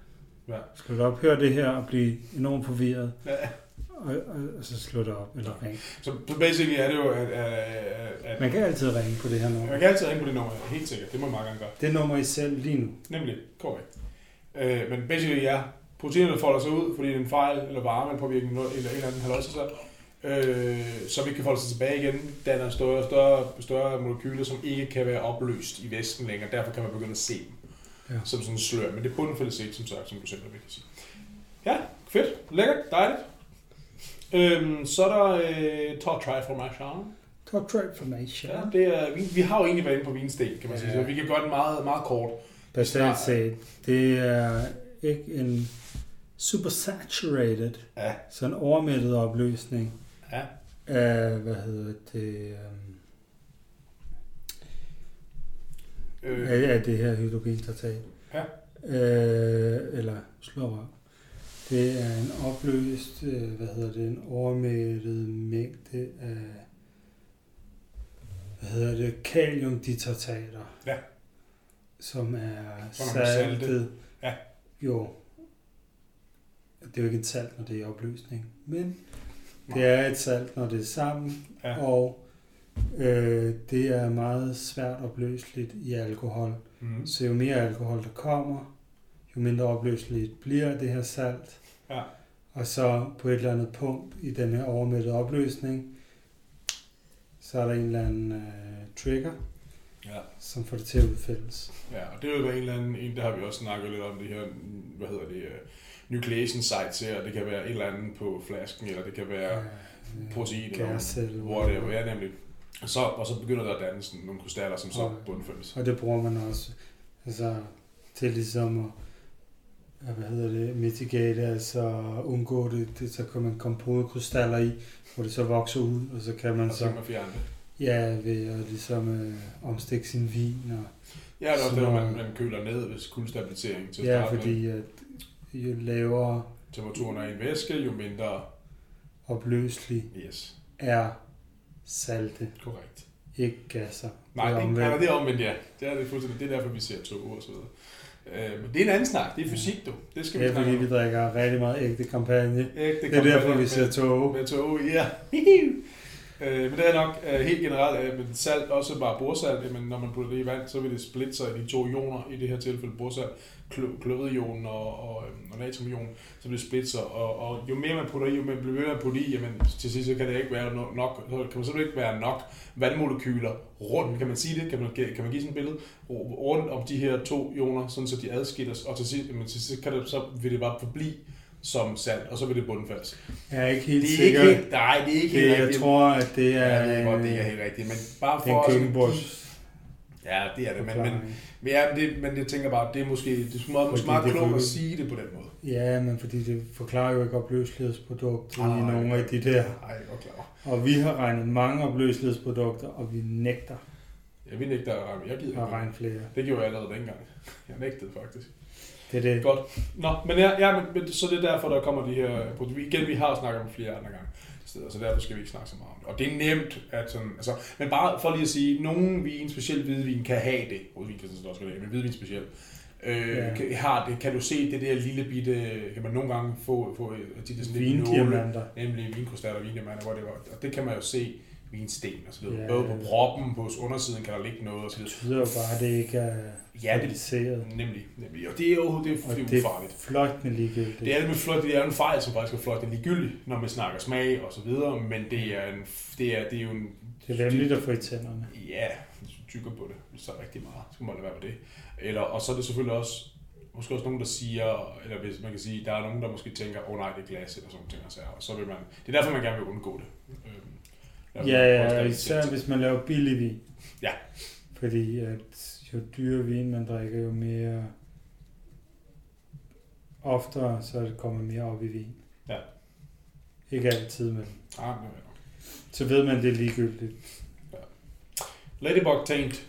Ja.
Slå det op, hør det her og blive enormt forvirret,
Ja.
Og, og, og så slå det op, eller ring.
Så, så basically er det jo, at, at, at
Man kan altid ringe på det her nummer.
man kan altid ringe på det nummer, helt sikkert. Det må man gerne gøre.
Det nummer I selv lige nu.
Nemlig, korrekt. Øh, men basically, ja, proteinerne folder sig ud, fordi det er en fejl eller varme påvirkning eller en eller anden halvøjse, så, øh, så vi kan folde sig tilbage igen, danner større, større, større molekyler, som ikke kan være opløst i væsken længere. Derfor kan man begynde at se dem
Ja.
som sådan en slør. Men det er bundfælles ikke, som sagt, som du selv vil sige. Ja, fedt, lækkert, dejligt. Øhm, så er der øh, top try formation.
Top transformation.
Ja, det er, vi, vi har jo egentlig været inde på vinsten, kan man sige,
Ja.
så vi kan gøre den meget, meget kort.
Basalt set, det er ikke en super saturated,
Ja,
så en overmættet opløsning
ja,
af, hvad hedder det, um,
øh,
af, af det her hydrogentartat.
Ja.
Øh, eller slår Det er en opløst, øh, hvad hedder det, en overmættet mængde af, hvad hedder det, kaliumditartater.
Ja.
Som er
Som salte.
saltet.
Ja.
Jo. Det er jo ikke et salt, når det er i opløsning. Men det er et salt, når det er sammen.
Ja.
Og øh, det er meget svært opløseligt i alkohol.
Mm.
Så jo mere alkohol der kommer, jo mindre opløseligt bliver det her salt.
Ja.
Og så på et eller andet punkt i den her overmættede opløsning, så er der en eller anden øh, trigger,
Ja.
som får det til at udfældes.
Ja, og det vil være en eller anden, en, der har vi også snakket lidt om, det her, hvad hedder det, uh, nucleation sites her, det kan være et eller andet på flasken, eller det kan være
Øh,
protein, eller
gascelle,
whatever, ja nemlig. Og så, og så begynder der at danne sådan nogle krystaller, som så
Og-
bundfældes.
Og det bruger man også altså, til ligesom at ja, hvad hedder det, mitigate, altså undgå det, det, så kan man komme på krystaller i, hvor det så vokser ud, og så kan man
Og så man fjerne
ja, ved at ligesom øh, omstikke sin vin, og
Ja, det er også
Så
det,
når-
man, man køler ned ved kuldestabilisering til
ja, fordi at jo lavere
Temperaturen er i en væske, jo mindre...
opløselig
Yes,
er salte,
korrekt.
ikke gasser.
Nej,
Det er omvendt.
nej, det er omvendt, ja. Det er det fuldstændig. Det er derfor, vi ser to og så videre. Øh, men det er en anden snak. Det er fysik, du. Det skal vi
er
snakke
fordi,
om.
vi drikker rigtig meget ægte kampagne.
Ægte
Det er derfor,
kampagne
vi ser tog.
Med tog, ja. øh, men det er nok øh, helt generelt, øh, men salt, også bare borsalt, men når man putter det i vand, så vil det splitte sig i de to ioner, i det her tilfælde borsalt, kloridion og, og, øhm, og natriumion, så splitte sig, og, og jo mere man putter i, jo mere bliver ved med at putte i, jamen til sidst så kan det ikke være no- nok, så kan man simpelthen ikke være nok vandmolekyler rundt, kan man sige det, kan man, kan man give sådan et billede, rundt om de her to ioner, sådan så de adskilles, og til sidst, jamen, til sidst kan det, så vil det bare forblive som salt, og så vil det bundfaldes.
Jeg er ikke helt
Det er
sikker.
ikke nej, det er ikke
det,
helt
jeg
rigtigt.
tror, at det er,
Ja, det er godt, det er helt rigtigt, men bare
det er
for
en
at sådan
køkkenbords
give- Ja, det er det, men, men, men, ja, men, det, men jeg tænker bare, det er måske, det er meget, meget klogt at sige det på den måde.
Ja, men fordi det forklarer jo ikke opløselighedsprodukt i nogle af de der.
Nej, klar.
Og vi har regnet mange opløselighedsprodukter, og vi nægter
Jeg vil ikke, der er Jeg gider
at
ikke.
regne flere.
Det gjorde jeg allerede dengang. Jeg nægtede faktisk.
Det er det.
Godt. Nå, men ja, ja men, så det er derfor, der kommer de her. Igen, vi har snakket om flere andre gange steder, så derfor skal vi ikke snakke så meget om det. Og det er nemt, at sådan, altså, men bare for lige at sige, nogen vin, specielt hvidvin, kan have det. Rødvin kan sådan også have, men hvidvin specielt. Øh,
Ja.
kan, har det, kan du se det der lille bitte, kan man nogle gange få, få de der sådan lidt nåle, nemlig vinkrystaller, vindiamanter, hvor det var. Og det kan man jo se vinsten og så videre.
Ja.
Både på proppen, på undersiden kan der ligge noget og så
Det
videre.
betyder jo bare, at det ikke er
Ja, det, nemlig, nemlig. Og det er jo det er,
Og
det er
det er
ufarligt.
fløjtende ligegyldigt.
Det er, nemlig flot, det er en fejl, som faktisk er flot, det er ligegyldigt, når man snakker smag og så videre, men det er, en, det er, det er jo en...
Det er vemmeligt at få i tænderne.
Ja, hvis du tykker på det, så rigtig meget, så skal man lade være med det. Eller, og så er det selvfølgelig også, måske også nogen, der siger, eller hvis man kan sige, der er nogen, der måske tænker, åh oh, nej, det er glas, eller sådan ting, og, så, og så vil man, det er derfor, man gerne vil undgå det. Øhm,
Ja, ja, især hvis man laver billig vin.
Ja.
Fordi at jo dyrere vin man drikker, jo mere oftere, så er det kommer mere op i vin.
Ja.
Ikke altid, men
Ah, men, ja.
så ved man, det er ligegyldigt.
Ladybug Taint.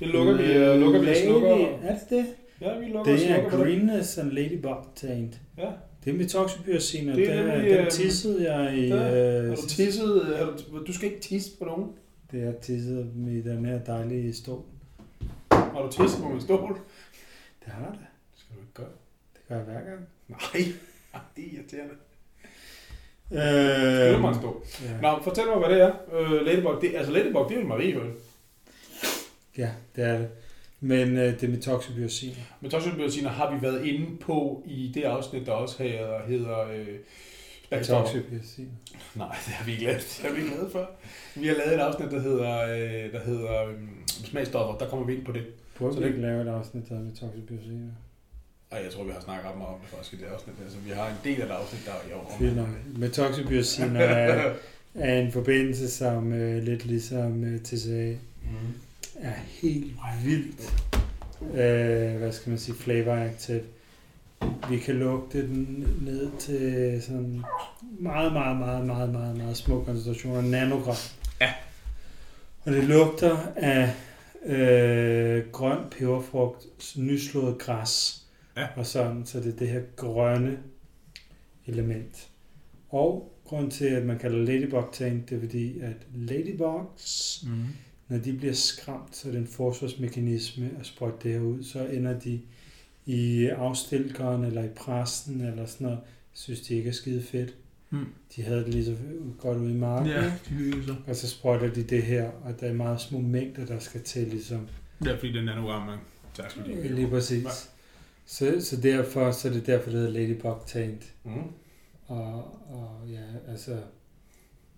Det lukker vi, øh, lukker vi og slukker.
Er det det?
Ja, vi lukker og
Det er
slukker det.
Greenness and Ladybug Taint.
Ja.
Det er metoxypyrazin, og
Det
det
er
er,
nemlig,
den
øh,
tissede jeg i...
der.
Øh,
Har du tisset? Har du, du skal ikke tisse på nogen.
det er tisset med i den her dejlige stol.
Har du tisset på min stol?
Det har det.
Det skal du ikke gøre.
Det gør jeg hver gang.
Nej, Ej, det er irriterende.
Øh,
man stå.
ja.
Nå, fortæl mig, hvad det er. Øh, Ladybug, det, altså Ladybug, det er jo en mariehøn.
ja, det er det. Men øh, det er metoxypyrazin.
Men toxoplasiner har vi været inde på i det afsnit, der også hedder, hedder øh.
Metoxypyrazin.
Nej, det har vi ikke lavet. Det har vi ikke lavet før. Vi har lavet et afsnit, der hedder, øh, der hedder øh, smagstoffer. Der kommer vi ind på det.
Burde
Så
vi ikke lave et afsnit, der hedder metoxypyrazin?
Ej, jeg tror, vi har snakket ret meget om det faktisk i det afsnit. Altså, vi har en del af det afsnit, der er jo
Fint nok. Metoxypyrazin er, er en forbindelse, som øh, lidt ligesom øh, TCA
Mm.
Er helt vildt, øh, hvad skal man sige, flavor active. Vi kan lugte den ned til sådan meget, meget, meget, meget, meget, meget små koncentrationer, nanogram.
Ja.
Og det lugter af øh, grøn peberfrugt, nyslået græs,
Ja.
og sådan, så det er det her grønne element. Og grund til, at man kalder ladybug tank, det er fordi, at ladybugs,
Mm.
Når de bliver skræmt, så er det en forsvarsmekanisme at sprøjte det her ud, så ender de i afstilkeren eller i præsten eller sådan noget, synes de ikke er skide fedt.
Mm.
De havde det lige så godt ude i marken,
Ja, de hygger sig.
og så sprøjter de det her, og der er meget små mængder, der skal til ligesom.
Er fordi, det er nanogram, man tager sgu lige.
Lige præcis. Så, så derfor så er det derfor, det hedder Ladybug Taint.
Mm.
og, og ja, altså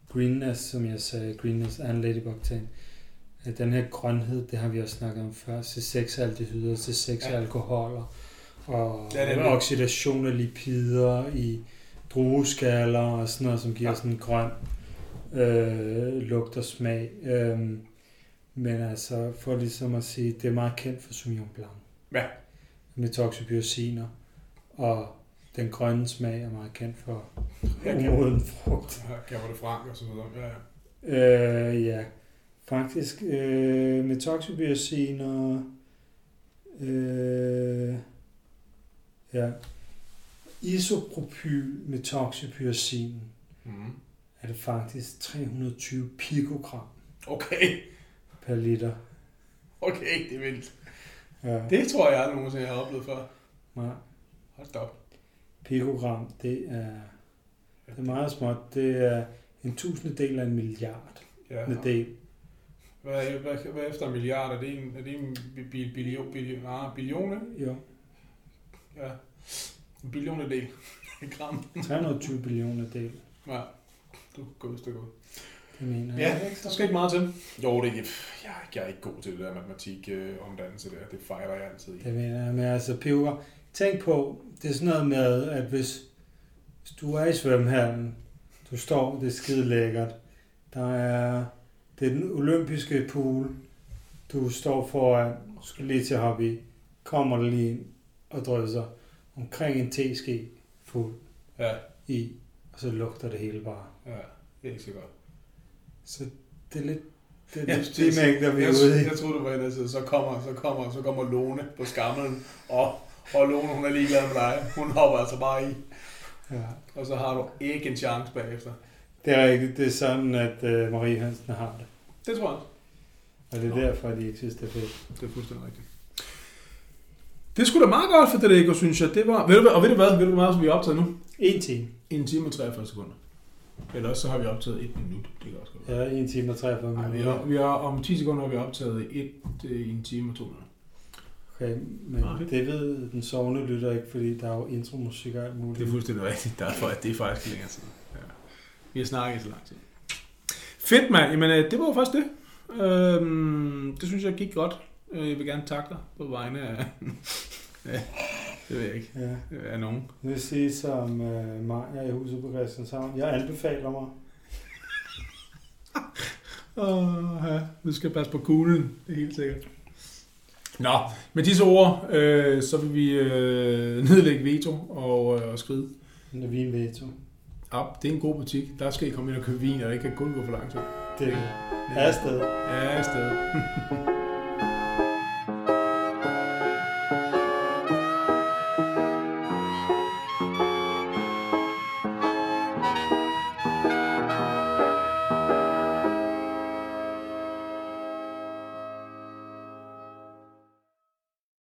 greenness, som jeg sagde, greenness er en ladybug-ting. At Den her grønhed, det har vi også snakket om før, C6-aldehyder, C6-alkoholer, og
Ja, det er
ja,
det.
oxidation af lipider i drueskaller og sådan noget, som giver
Ja.
sådan en grøn øh, lugt og smag. Øhm, men altså, for ligesom at sige, det er meget kendt for Sauvignon Blanc.
Ja.
Med toxopyosiner, og den grønne smag er meget kendt for
Ja,
umoden frugt.
Cabernet det Franc og så videre. Ja, ja.
Øh, ja, faktisk øh, med toxopyosiner, øh, ja, isopropyl med toxopyrosin
Mm.
er det faktisk 320 pikogram
Okay.
per liter.
Okay, det er vildt.
Ja,
Det tror jeg aldrig nogensinde, jeg har oplevet før.
ja.
Hold da op.
Pikogram, det er, det er meget småt. Det er en tusindedel af en milliard
Ja.
med del.
Hvad, hvad, hvad efter en milliard? Er det en, er det en bi- bi- billion, billion, ah, billion, ikke?
Jo,
Ja. En billionedel. Gram.
320 billioner del.
Ja. Du er gået et stykke ud.
Det mener
Ja,
jeg.
der skal ikke meget til. Jo, det er jeg, jeg er ikke god til det der matematik øh, omdannelse der. Det fejler jeg altid i.
Det mener jeg, men altså peber. Tænk på, det er sådan noget med, at hvis, hvis du er i svømmehallen, du står, det er skide lækkert, der er, det er den olympiske pool, du står foran, du skal lige til at i, kommer der lige ind og drysser omkring en teske fuld
Ja,
i, og så lugter det hele bare.
ja. Det er ikke så godt.
Så det er lidt, det er
Ja, det-
de mængder, vi er
Jeg,
ude i.
jeg troede, du var inde og sige, så kommer, så kommer, så kommer Lone på skamlen, og, og Lone, hun er ligeglad med dig. Hun hopper altså bare i,
Ja.
og så har du ikke en chance bagefter.
Det er rigtigt, det er sådan, at uh, Marie Hansen har det.
Det tror jeg.
Og det er
Nå.
derfor, at de ikke synes, det er fedt.
Det er fuldstændig rigtigt. Det skulle da meget godt for det, ikke, synes jeg. Det var, ved du, hvad- og ved du hvad, ved du hvad, som vi har optaget nu?
En time.
En time og 43 sekunder. Eller så har vi optaget et minut. Det kan også godt være.
Ja, en time og 43
Nej, vi
minutter.
har, vi har, om 10 sekunder har vi optaget et, øh, en time og to minutter.
Okay, men
Okay.
det ved den sovende lytter ikke, fordi der er jo intromusik og alt muligt.
Det er fuldstændig rigtigt. Derfor, det er faktisk længere tid. Vi har snakket i så lang tid. Fedt, mand. Jamen, øh, det var jo faktisk det. Øhm, det synes jeg gik godt. Øh, Jeg vil gerne takke dig på vegne af... ja, det ved jeg ikke.
Ja.
Af nogen.
Jeg vil sige som uh, Maja i huset på Christianshavn. Jeg anbefaler mig.
Åh, ja. Du skal passe på kuglen. Det er helt sikkert. Nå, med disse ord, øh, så vil vi øh, nedlægge veto og, øh, og skride.
En vin veto.
Op, det er en god butik. Der skal I komme ind og købe vin, og det kan kun gå for lang tid.
Det er afsted.
Ja, afsted.